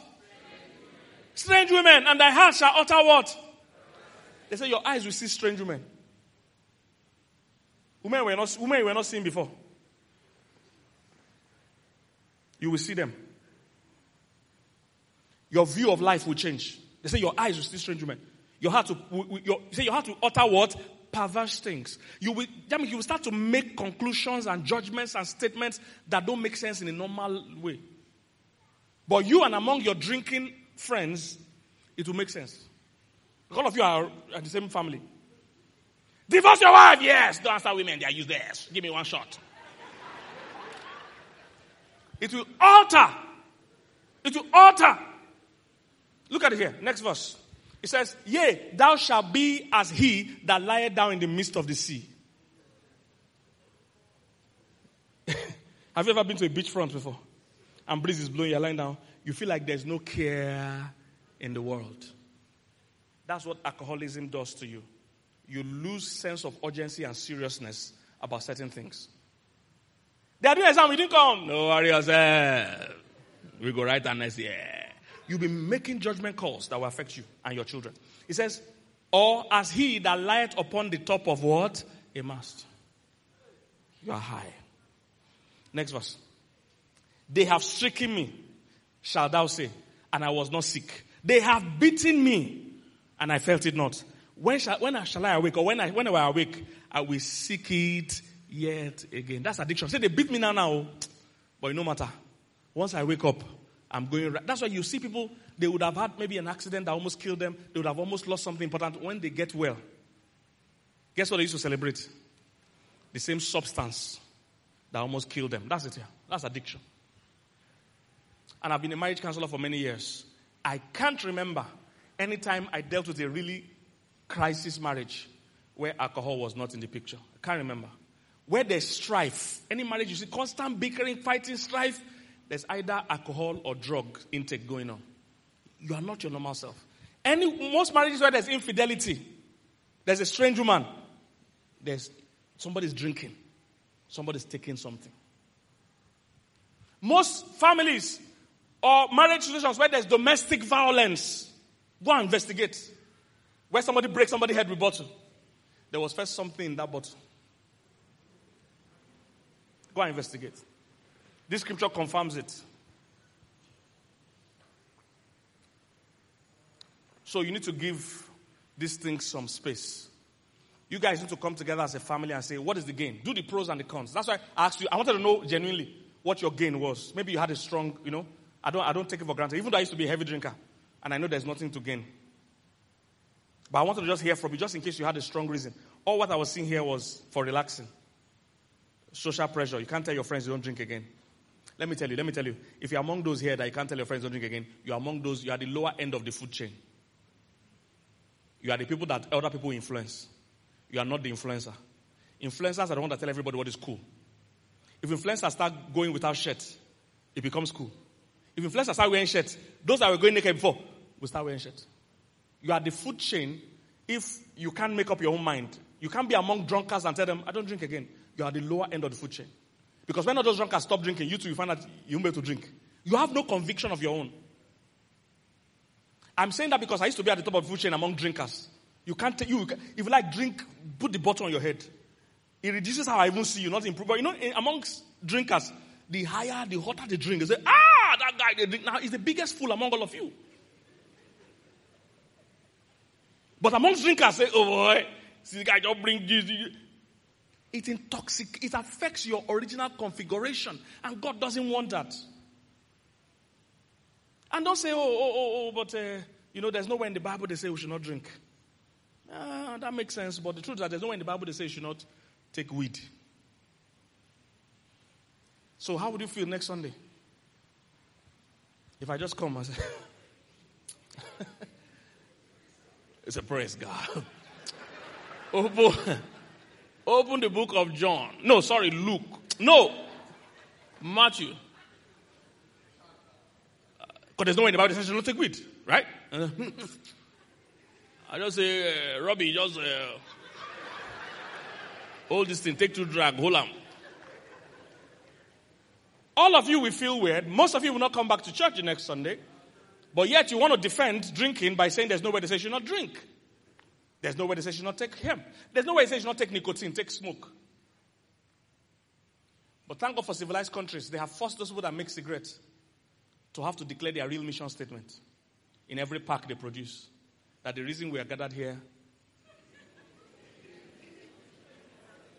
Strange women, and thy heart shall utter what? They say your eyes will see strange women. Women were not, women were not seen before. You will see them. Your view of life will change. They say your eyes will see strange women. Your heart will, your, say your heart will utter what? perverse things. You will, I mean, you will start to make conclusions and judgments and statements that don't make sense in a normal way. But you and among your drinking friends, it will make sense. All of you are at the same family. Divorce your wife, yes. Don't answer women, they are useless. Give me one shot. It will alter. It will alter. Look at it here. Next verse. It says, Yea, thou shalt be as he that lieth down in the midst of the sea. [laughs] Have you ever been to a beachfront before? And breeze is blowing, you're lying down. You feel like there's no care in the world. That's what alcoholism does to you. You lose sense of urgency and seriousness about certain things. They are doing exam, we didn't come. No worry yourself. We go right and next year. You'll be making judgment calls that will affect you and your children. He says, or as he that lieth upon the top of what? A mast. You are high. Next verse. They have stricken me, shall thou say, and I was not sick. They have beaten me, and I felt it not. When shall, when shall I awake? Or when I, when I awake, I will seek it yet again. That's addiction. Say they beat me now, now. Oh. But no matter. Once I wake up, I'm going right. That's why you see people, they would have had maybe an accident that almost killed them. They would have almost lost something important. When they get well, guess what they used to celebrate? The same substance that almost killed them. That's it here. That's addiction. And I've been a marriage counselor for many years. I can't remember any time I dealt with a really crisis marriage where alcohol was not in the picture. I can't remember. Where there's strife, any marriage you see constant bickering, fighting, strife, there's either alcohol or drug intake going on. You are not your normal self. Any most marriages where there's infidelity, there's a strange woman, there's somebody's drinking, somebody's taking something. Most families or marriage situations where there's domestic violence, go and investigate. Where somebody breaks somebody's head with bottle. There was first something in that bottle. Go and investigate. This scripture confirms it. So you need to give these things some space. You guys need to come together as a family and say, what is the gain? Do the pros and the cons. That's why I asked you, I wanted to know genuinely what your gain was. Maybe you had a strong, you know, I don't, I don't take it for granted. Even though I used to be a heavy drinker and I know there's nothing to gain. But I wanted to just hear from you, just in case you had a strong reason. All what I was seeing here was for relaxing. Social pressure. You can't tell your friends you don't drink again. Let me tell you, let me tell you. If you're among those here that you can't tell your friends don't drink again, you're among those, you are the lower end of the food chain. You are the people that other people influence. You are not the influencer. Influencers are the ones that tell everybody what is cool. If influencers start going without shirt, it becomes cool. If influencers start wearing shirts, those that were going naked before will start wearing shirts. You are the food chain if you can't make up your own mind. You can't be among drunkards and tell them, I don't drink again. You are the lower end of the food chain. Because when all those drunkards stop drinking, you too, you find out you won't able to drink. You have no conviction of your own. I'm saying that because I used to be at the top of the food chain among drinkers. You can't take, you, if you like drink, put the bottle on your head. It reduces how I even see you, not improve. But you know, in, amongst drinkers, the higher, the hotter the drink, they say, ah, that guy, they drink. Now, he's the biggest fool among all of you. But amongst drinkers, say, oh boy, see the guy just bring this. It intoxic, it affects your original configuration. And God doesn't want that. And don't say, oh, oh, oh, oh but, uh, you know, there's nowhere in the Bible they say we should not drink. Uh, that makes sense. But the truth is that there's nowhere in the Bible they say you should not take weed. So, how would you feel next Sunday? If I just come and say, [laughs] it's a praise God. [laughs] open, open the book of John. No, sorry, Luke. No, Matthew. Because there's no way in the Bible that says you don't take weed, right? [laughs] I just say, uh, Robbie, just uh, hold this thing, take two drag, hold on. All of you will feel weird. Most of you will not come back to church the next Sunday. But yet you want to defend drinking by saying there's no way they say you should not drink. There's no way they say you should not take hemp. There's no way they say you should not take nicotine, take smoke. But thank God for civilized countries, they have forced those people that make cigarettes to have to declare their real mission statement in every pack they produce. That the reason we are gathered here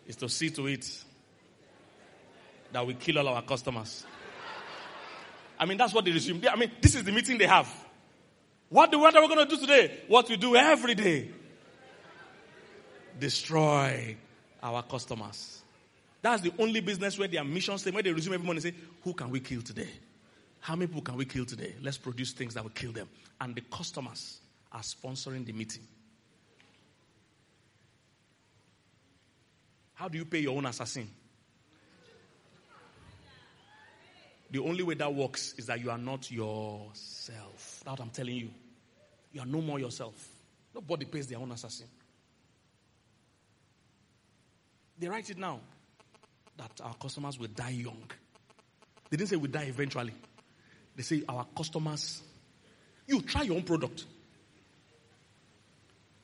is to see to it that we kill all our customers. I mean, that's what they resume. I mean, this is the meeting they have. What, do, what are we going to do today? What we do every day. Destroy our customers. That's the only business where their mission statement, where they resume every morning say, who can we kill today? How many people can we kill today? Let's produce things that will kill them. And the customers are sponsoring the meeting. How do you pay your own assassin? The only way that works is that you are not yourself. That's what I'm telling you. You are no more yourself. Nobody pays their own assassin. They write it now that our customers will die young. They didn't say we die eventually. They say our customers, you try your own product.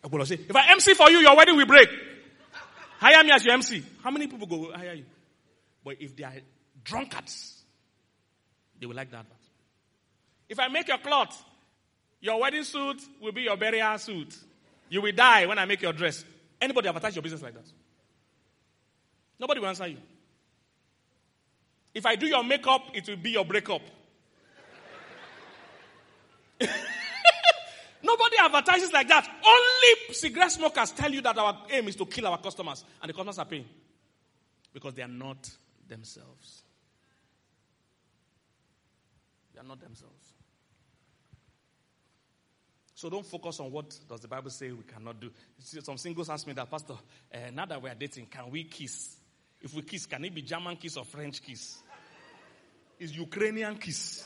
Going to say, if I MC for you, your wedding will break. Hire me as your MC. How many people go hire you? But if they are drunkards, they will like that. If I make your cloth, your wedding suit will be your burial suit. You will die when I make your dress. Anybody advertise your business like that? Nobody will answer you. If I do your makeup, it will be your breakup. [laughs] Nobody advertises like that. Only cigarette smokers tell you that our aim is to kill our customers, and the customers are paying because they are not themselves. They are not themselves. So don't focus on what does the Bible say we cannot do. Some singles ask me that, Pastor, uh, now that we are dating, can we kiss? If we kiss, can it be German kiss or French kiss? Is Ukrainian kiss.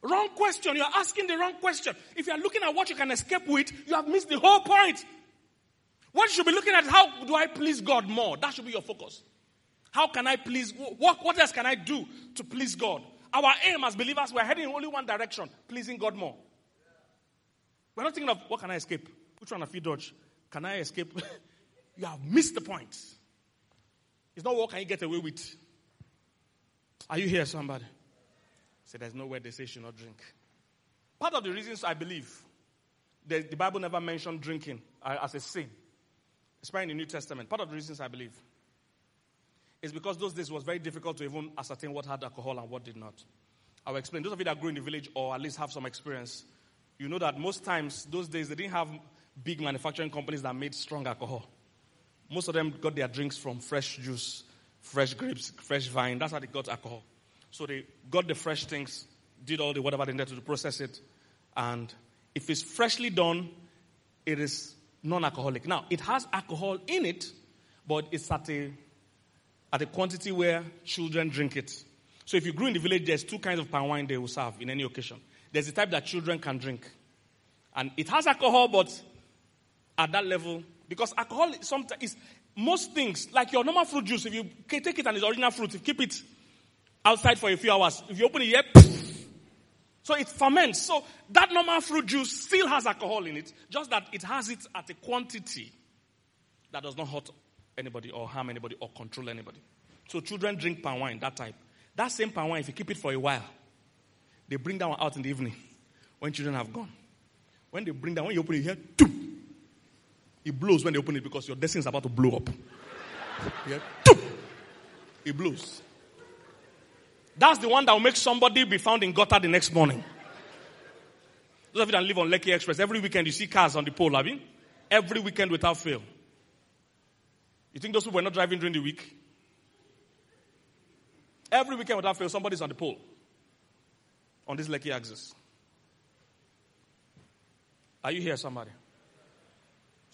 wrong question. You're asking the wrong question. If you're looking at what you can escape with, you have missed the whole point. What you should be looking at, how do I please God more? That should be your focus. How can I please, what, what else can I do to please God? Our aim as believers, we're heading in only one direction, pleasing God more. We're not thinking of what can I escape? Which one of you dodge? Can I escape? [laughs] you have missed the point. It's not what can you get away with. Are you here, somebody? Say there's nowhere they say should not drink. Part of the reasons I believe the, the Bible never mentioned drinking as a sin, especially in the New Testament. Part of the reasons I believe is because those days was very difficult to even ascertain what had alcohol and what did not. I will explain. Those of you that grew in the village or at least have some experience, you know that most times those days they didn't have big manufacturing companies that made strong alcohol. Most of them got their drinks from fresh juice, fresh grapes, fresh vine. That's how they got alcohol. So they got the fresh things, did all the whatever they needed to process it, and if it's freshly done, it is non-alcoholic. Now it has alcohol in it, but it's at a at a quantity where children drink it. So if you grew in the village, there's two kinds of palm wine they will serve in any occasion. There's the type that children can drink, and it has alcohol, but at that level, because alcohol is, is most things like your normal fruit juice. If you take it and it's original fruit, if you keep it outside for a few hours. If you open it here, so it ferments. So that normal fruit juice still has alcohol in it, just that it has it at a quantity that does not hurt anybody or harm anybody or control anybody. So children drink palm wine, that type. That same palm wine, if you keep it for a while, they bring that one out in the evening when children have gone. When they bring that, when you open it here, it blows when they open it because your destiny is about to blow up. Yeah, it blows. That's the one that will make somebody be found in gutter the next morning. Those of you that live on Lekki Express, every weekend you see cars on the pole, have you? Every weekend without fail. You think those people were not driving during the week? Every weekend without fail, somebody's on the pole. On this Lekki axis. Are you here, somebody?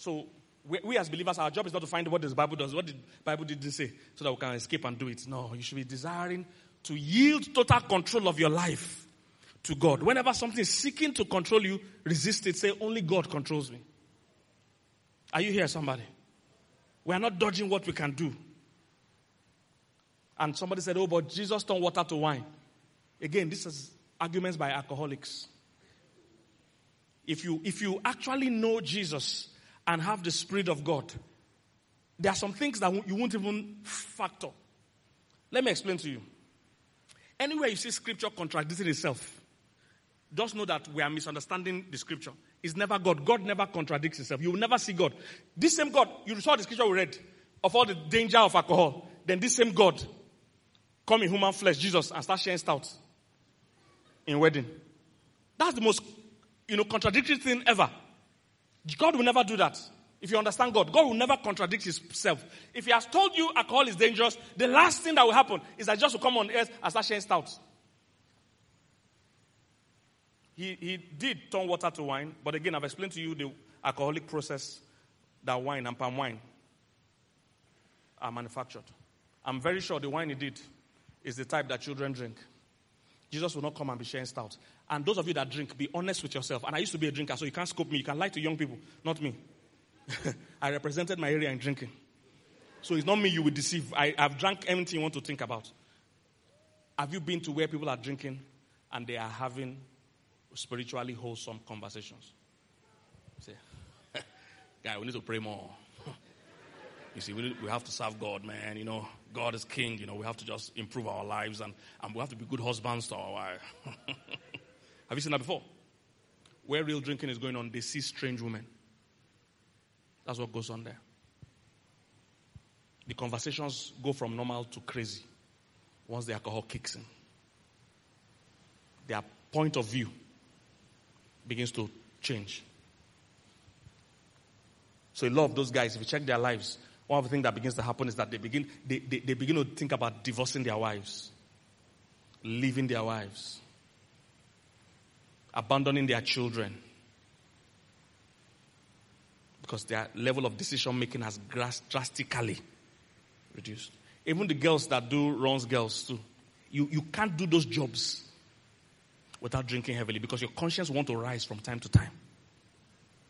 So, we, we, as believers, our job is not to find what the Bible does. What the Bible didn't say so that we can escape and do it. No, you should be desiring to yield total control of your life to God. Whenever something is seeking to control you, resist it. Say, only God controls me. Are you here, somebody? We are not dodging what we can do. And somebody said, oh, but Jesus turned water to wine. Again, this is arguments by alcoholics. If you, if you actually know Jesus and have the Spirit of God, there are some things that you won't even factor. Let me explain to you. Anywhere you see scripture contradicting itself, just know that we are misunderstanding the scripture. It's never God. God never contradicts himself. You will never see God. This same God, you saw the scripture we read of all the danger of alcohol. Then this same God come in human flesh, Jesus, and start sharing stout in wedding. That's the most, you know, contradictory thing ever. God will never do that. If you understand God, God will never contradict himself. If he has told you alcohol is dangerous, the last thing that will happen is that just will come on earth and start sharing stout. he, he did turn water to wine, but again, I've explained to you the alcoholic process that wine and palm wine are manufactured. I'm very sure the wine he did is the type that children drink. Jesus will not come and be sharing stout. And those of you that drink, be honest with yourself. And I used to be a drinker, so you can't scope me. You can lie to young people, not me. [laughs] I represented my area in drinking. So it's not me you will deceive. I, I've drank anything you want to think about. Have you been to where people are drinking and they are having spiritually wholesome conversations? Say, [laughs] guy, we need to pray more. [laughs] you see, we, we have to serve God, man. You know, God is king. You know, we have to just improve our lives and, and we have to be good husbands to our wife. Have you seen that before? Where real drinking is going on, they see strange women. That's what goes on there. The conversations go from normal to crazy once the alcohol kicks in. Their point of view begins to change. So a lot of those guys, if you check their lives, one of the things that begins to happen is that they begin, they, they, they begin to think about divorcing their wives, leaving their wives, abandoning their children. Because their level of decision making has drastically reduced. Even the girls that do runs girls too. You, you can't do those jobs without drinking heavily because your conscience want to rise from time to time.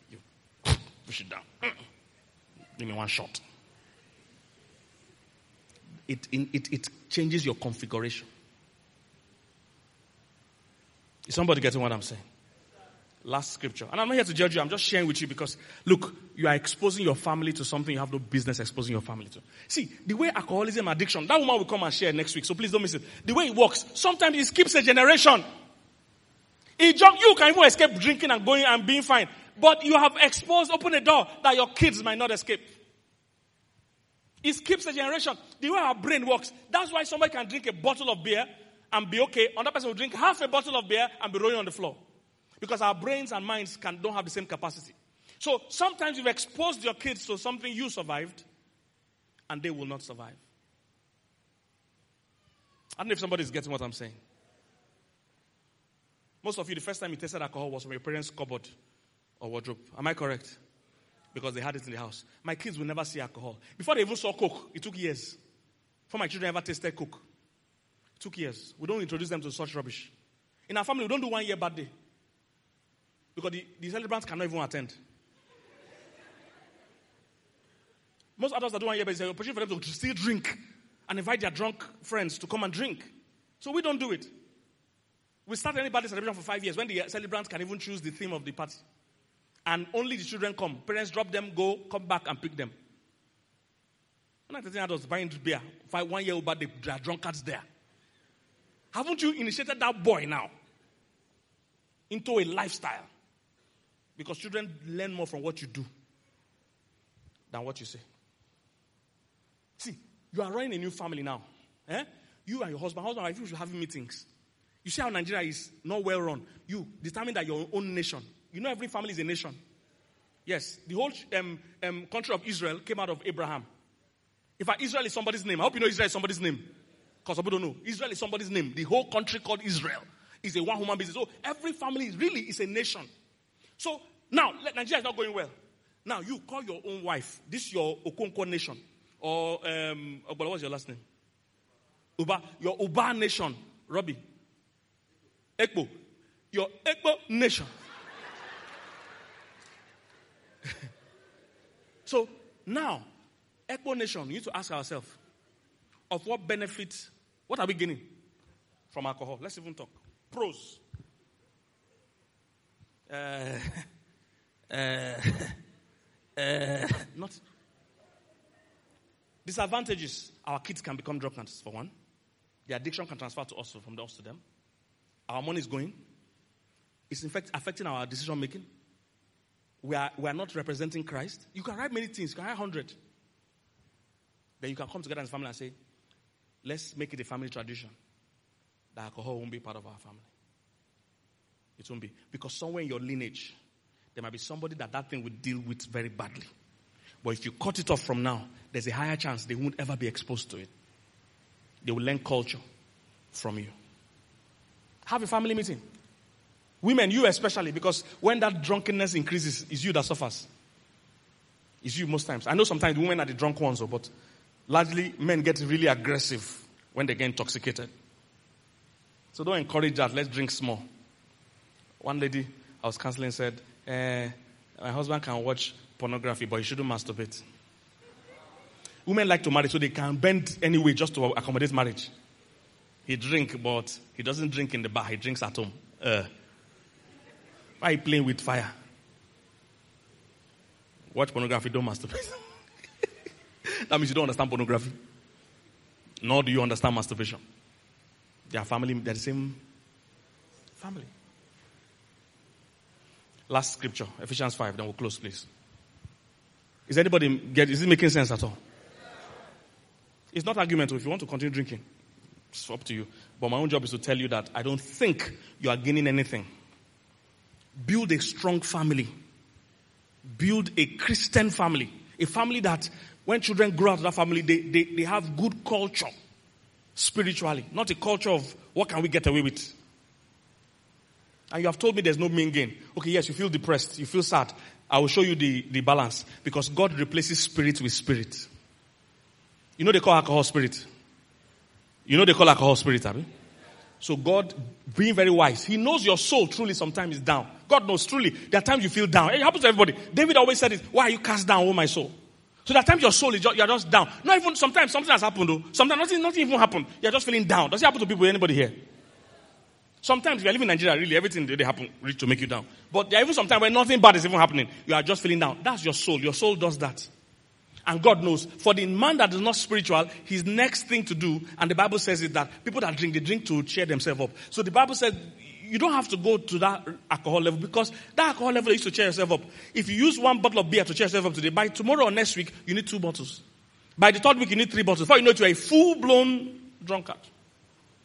You [sniffs] push it down. [sniffs] Give me one shot. It, it, it changes your configuration. Is somebody getting what I'm saying? Last scripture. And I'm not here to judge you. I'm just sharing with you because, look, you are exposing your family to something you have no business exposing your family to. See, the way alcoholism addiction, that woman will come and share next week, so please don't miss it. The way it works, sometimes it skips a generation. It jump, you can even escape drinking and going and being fine. But you have exposed, open a door that your kids might not escape. It skips a generation. The way our brain works, that's why somebody can drink a bottle of beer and be okay. Another person will drink half a bottle of beer and be rolling on the floor. Because our brains and minds can, don't have the same capacity. So sometimes you've exposed your kids to something you survived, and they will not survive. I don't know if somebody's getting what I'm saying. Most of you, the first time you tasted alcohol was from your parents' cupboard or wardrobe. Am I correct? Because they had it in the house. My kids will never see alcohol. Before they even saw Coke, it took years. Before my children ever tasted Coke, took years. We don't introduce them to such rubbish. In our family, we don't do one year birthday. Because the, the celebrants cannot even attend. Most adults that do one year, but it's an opportunity for them to still drink and invite their drunk friends to come and drink. So we don't do it. We start any birthday celebration for five years when the celebrants can even choose the theme of the party. And only the children come. Parents drop them, go, come back and pick them. When I 13 adults buying beer, five, one year old birthday, there are drunkards there. Haven't you initiated that boy now into a lifestyle? Because children learn more from what you do than what you say. See, you are running a new family now. Eh? You and your husband, husband and wife, you should have meetings. You see how Nigeria is not well run. You determine that your own nation. You know every family is a nation. Yes, the whole um, um, country of Israel came out of Abraham. Fact, Israel is somebody's name. I hope you know Israel is somebody's name. Because people don't know. Israel is somebody's name. The whole country called Israel is a one human business. So every family really is a nation. So now, Nigeria is not going well. Now, you call your own wife. This is your Okonkwo nation. Or, um, oh, what's your last name? Uba. Your Uba nation. Robbie. Ekpo. Your Ekpo nation. [laughs] so, now, Ekpo nation, we need to ask ourselves of what benefit, what are we gaining from alcohol? Let's even talk. Pros. Uh, [laughs] uh, uh, not disadvantages. Our kids can become drunkards for one. The addiction can transfer to us from us to them. Our money is going. It's in fact affecting our decision making. We are, we are not representing Christ. You can write many things. You can write 100. Then you can come together as a family and say, let's make it a family tradition. That alcohol won't be part of our family. It won't be. Because somewhere in your lineage, there might be somebody that that thing would deal with very badly. But if you cut it off from now, there's a higher chance they won't ever be exposed to it. They will learn culture from you. Have a family meeting. Women, you especially, because when that drunkenness increases, it's you that suffers. It's you most times. I know sometimes women are the drunk ones, oh, but largely men get really aggressive when they get intoxicated. So don't encourage that. Let's drink small. One lady I was counseling said, eh, My husband can watch pornography, but he shouldn't masturbate. Women like to marry so they can bend anyway just to accommodate marriage. He drink, but he doesn't drink in the bar. He drinks at home. Uh, why playing with fire? Watch pornography, don't masturbate. [laughs] that means you don't understand pornography. Nor do you understand masturbation. They are family, they're the same family. Last scripture, Ephesians 5, then we'll close, please. Is anybody get is it making sense at all? It's not argumental. If you want to continue drinking, it's up to you. But my own job is to tell you that I don't think you are gaining anything. Build a strong family. Build a Christian family. A family that when children grow out of that family, they, they, they have good culture spiritually, not a culture of what can we get away with. And you have told me there's no main gain. Okay, yes, you feel depressed, you feel sad. I will show you the, the balance because God replaces spirit with spirit. You know they call alcohol spirit. You know they call alcohol spirit, I mean? So God, being very wise, He knows your soul truly sometimes is down. God knows truly. There are times you feel down. It happens to everybody. David always said it. Why are you cast down, oh my soul? So that time your soul is just, you're just down. Not even sometimes something has happened though. Sometimes nothing, nothing even happened. You're just feeling down. Does it happen to people? Anybody here? Sometimes if you live in Nigeria, really everything they happen really to make you down. But there are even sometimes when nothing bad is even happening, you are just feeling down. That's your soul. Your soul does that. And God knows, for the man that is not spiritual, his next thing to do, and the Bible says it that people that drink, they drink to cheer themselves up. So the Bible says you don't have to go to that alcohol level because that alcohol level is to cheer yourself up. If you use one bottle of beer to cheer yourself up today, by tomorrow or next week, you need two bottles. By the third week, you need three bottles. Before you know it, you're a full blown drunkard.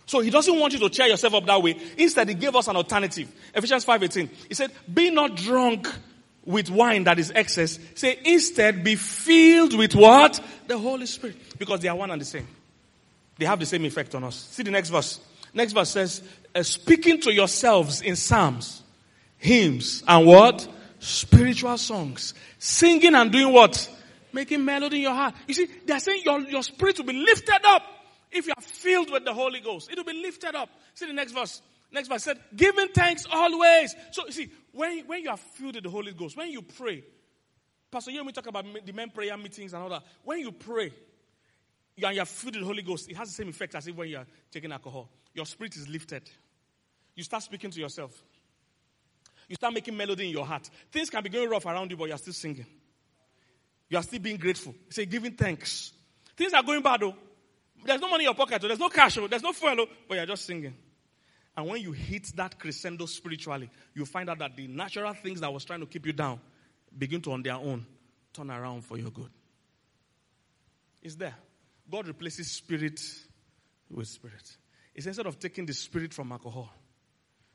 So he doesn't want you to cheer yourself up that way. Instead, he gave us an alternative. Ephesians 5.18. He said, be not drunk with wine that is excess. Say, instead, be filled with what? The Holy Spirit. Because they are one and the same. They have the same effect on us. See the next verse. Next verse says, Uh, speaking to yourselves in psalms, hymns, and what? Spiritual songs. Singing and doing what? Making melody in your heart. You see, they're saying your, your spirit will be lifted up if you are filled with the Holy Ghost. It will be lifted up. See the next verse. Next verse said, giving thanks always. So you see, when, when you are filled with the Holy Ghost, when you pray, Pastor, you hear me talk about the men prayer meetings and all that. When you pray, you are, you are filled with the Holy Ghost, it has the same effect as if when you are taking alcohol. Your spirit is lifted. You start speaking to yourself. You start making melody in your heart. Things can be going rough around you, but you are still singing. You are still being grateful. You say, giving thanks. Things are going bad, though. There's no money in your pocket, there's no cash, there's no fuel, but you're just singing. And when you hit that crescendo spiritually, you find out that the natural things that was trying to keep you down begin to, on their own, turn around for your good. It's there. God replaces spirit with spirit. It's instead of taking the spirit from alcohol,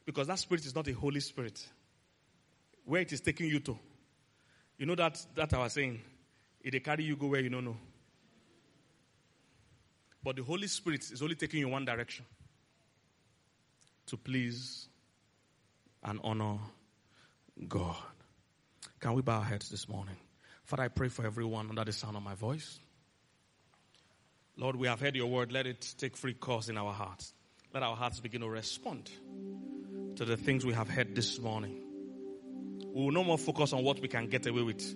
because that spirit is not a holy spirit, where it is taking you to. You know that, that I was saying, it they carry you go where you don't know. But the Holy Spirit is only taking you one direction to please and honor God. Can we bow our heads this morning? Father, I pray for everyone under the sound of my voice. Lord, we have heard your word. Let it take free course in our hearts. Let our hearts begin to respond to the things we have heard this morning. We will no more focus on what we can get away with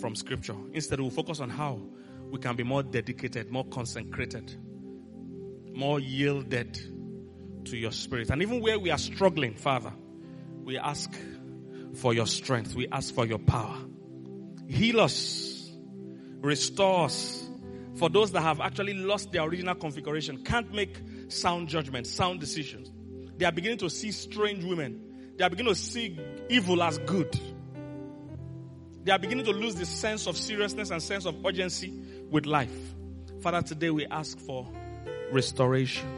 from scripture. Instead, we'll focus on how we can be more dedicated, more consecrated, more yielded to your spirit. And even where we are struggling, Father, we ask for your strength. We ask for your power. Heal us. Restore us. For those that have actually lost their original configuration, can't make sound judgments, sound decisions. They are beginning to see strange women. They are beginning to see evil as good. They are beginning to lose the sense of seriousness and sense of urgency with life. Father, today we ask for restoration.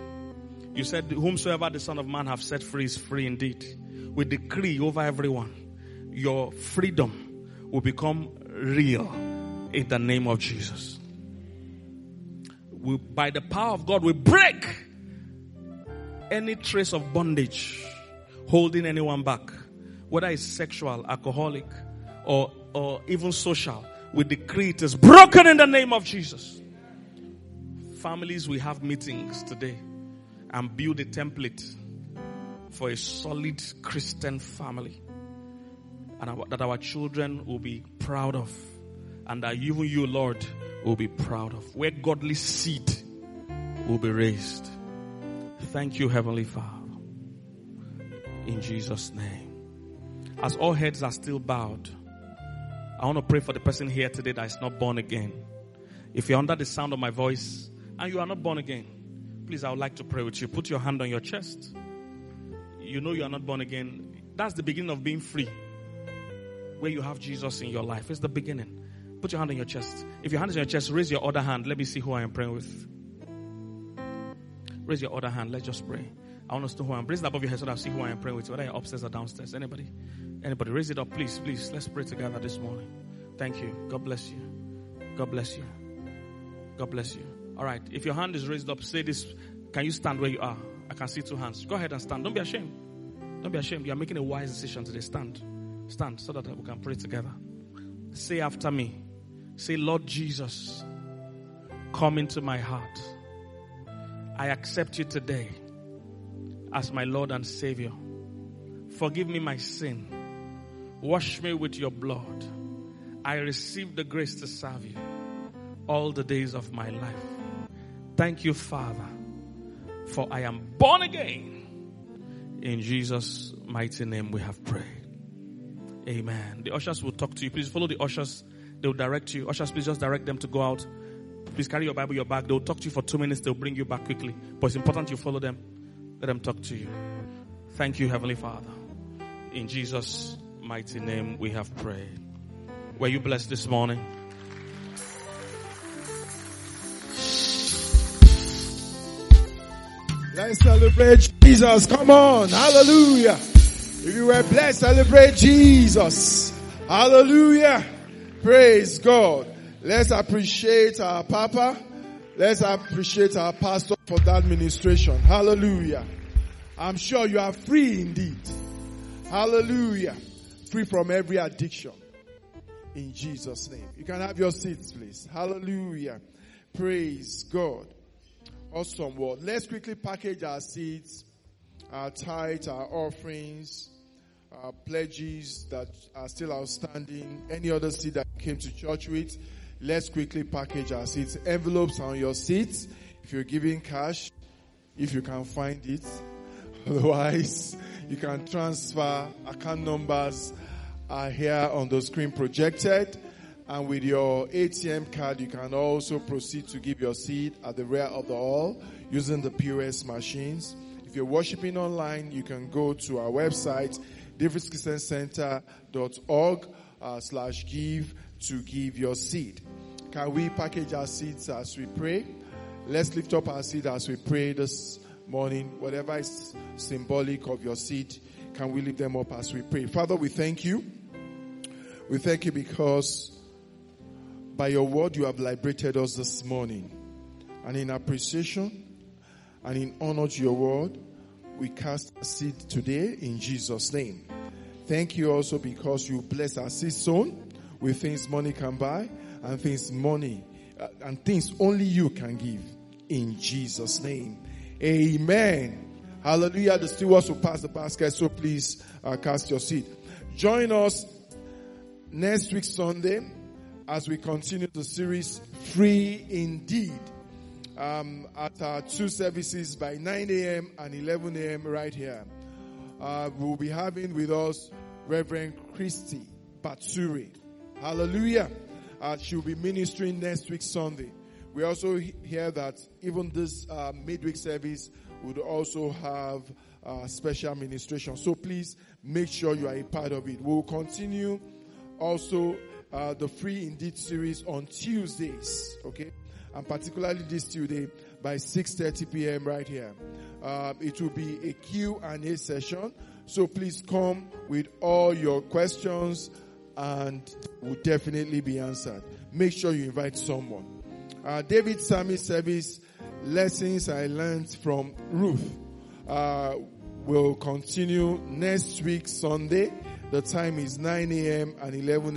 You said, Whomsoever the Son of Man have set free is free indeed. We decree over everyone, your freedom will become real in the name of Jesus. We, by the power of God, we break any trace of bondage holding anyone back, whether it's sexual, alcoholic, or, or even social, we decree it is broken in the name of Jesus. Families, we have meetings today and build a template for a solid Christian family. And our, that our children will be proud of. And that even you, Lord, will be proud of. Where godly seed will be raised. Thank you, Heavenly Father. In Jesus' name. As all heads are still bowed, I want to pray for the person here today that is not born again. If you're under the sound of my voice and you are not born again, please, I would like to pray with you. Put your hand on your chest. You know you are not born again. That's the beginning of being free. Where you have Jesus in your life. It's the beginning. Put your hand on your chest. If your hand is on your chest, raise your other hand. Let me see who I am praying with. Raise your other hand. Let's just pray. I want us to know who I am. Raise it above your head so that I see who I am praying with. Whether you're upstairs or downstairs. Anybody? Anybody? Raise it up, please. Please. Let's pray together this morning. Thank you. God bless you. God bless you. God bless you. All right. If your hand is raised up, say this. Can you stand where you are? I can see two hands. Go ahead and stand. Don't be ashamed. Don't be ashamed. You are making a wise decision today. Stand. Stand so that we can pray together. Say after me. Say, Lord Jesus, come into my heart. I accept you today as my Lord and Savior. Forgive me my sin. Wash me with your blood. I receive the grace to serve you all the days of my life. Thank you, Father, for I am born again. In Jesus' mighty name we have prayed. Amen. The ushers will talk to you. Please follow the ushers They'll direct you. Ushers, please just direct them to go out. Please carry your Bible, your bag. They'll talk to you for two minutes. They'll bring you back quickly. But it's important you follow them. Let them talk to you. Thank you, Heavenly Father. In Jesus' mighty name we have prayed. Were you blessed this morning? Let's celebrate Jesus. Come on. Hallelujah. If you were blessed, celebrate Jesus. Hallelujah. Praise God. Let's appreciate our Papa. Let's appreciate our pastor for that ministration. Hallelujah. I'm sure you are free indeed. Hallelujah. Free from every addiction. In Jesus' name. You can have your seats, please. Hallelujah. Praise God. Awesome word. Let's quickly package our seeds, our tithes, our offerings, our pledges that are still outstanding, any other seed that came to church with. Let's quickly package our seats. Envelopes on your seats. If you're giving cash, if you can find it. [laughs] Otherwise, you can transfer. Account numbers are here on the screen projected. And with your ATM card, you can also proceed to give your seed at the rear of the hall using the POS machines. If you're worshiping online, you can go to our website, davidschristiancenter.org uh, slash give to give your seed. Can we package our seeds as we pray? Let's lift up our seed as we pray this morning. Whatever is symbolic of your seed, can we lift them up as we pray? Father, we thank you. We thank you because by your word, you have liberated us this morning. And in appreciation and in honor to your word, we cast seed today in Jesus' name. Thank you also because you bless our seed sown with things money can buy and things money uh, and things only you can give in Jesus' name. Amen. Hallelujah. The stewards will pass the basket, so please uh, cast your seed. Join us next week Sunday as we continue the series Free Indeed um, at our two services by 9 a.m. and 11 a.m. right here. Uh, we'll be having with us Reverend Christy Batsuri. Hallelujah. Uh, she'll be ministering next week Sunday. We also hear that even this uh, midweek service would also have uh, special administration. So please make sure you are a part of it. We'll continue also uh, the free indeed series on Tuesdays, okay? And particularly this Tuesday by 6.30 p.m. right here. Uh, it will be a Q&A session. So please come with all your questions and will definitely be answered. Make sure you invite someone. Uh, David Sammy service lessons I learned from Ruth. Uh, will continue next week, Sunday. The time is 9 a.m. and 11 a.m.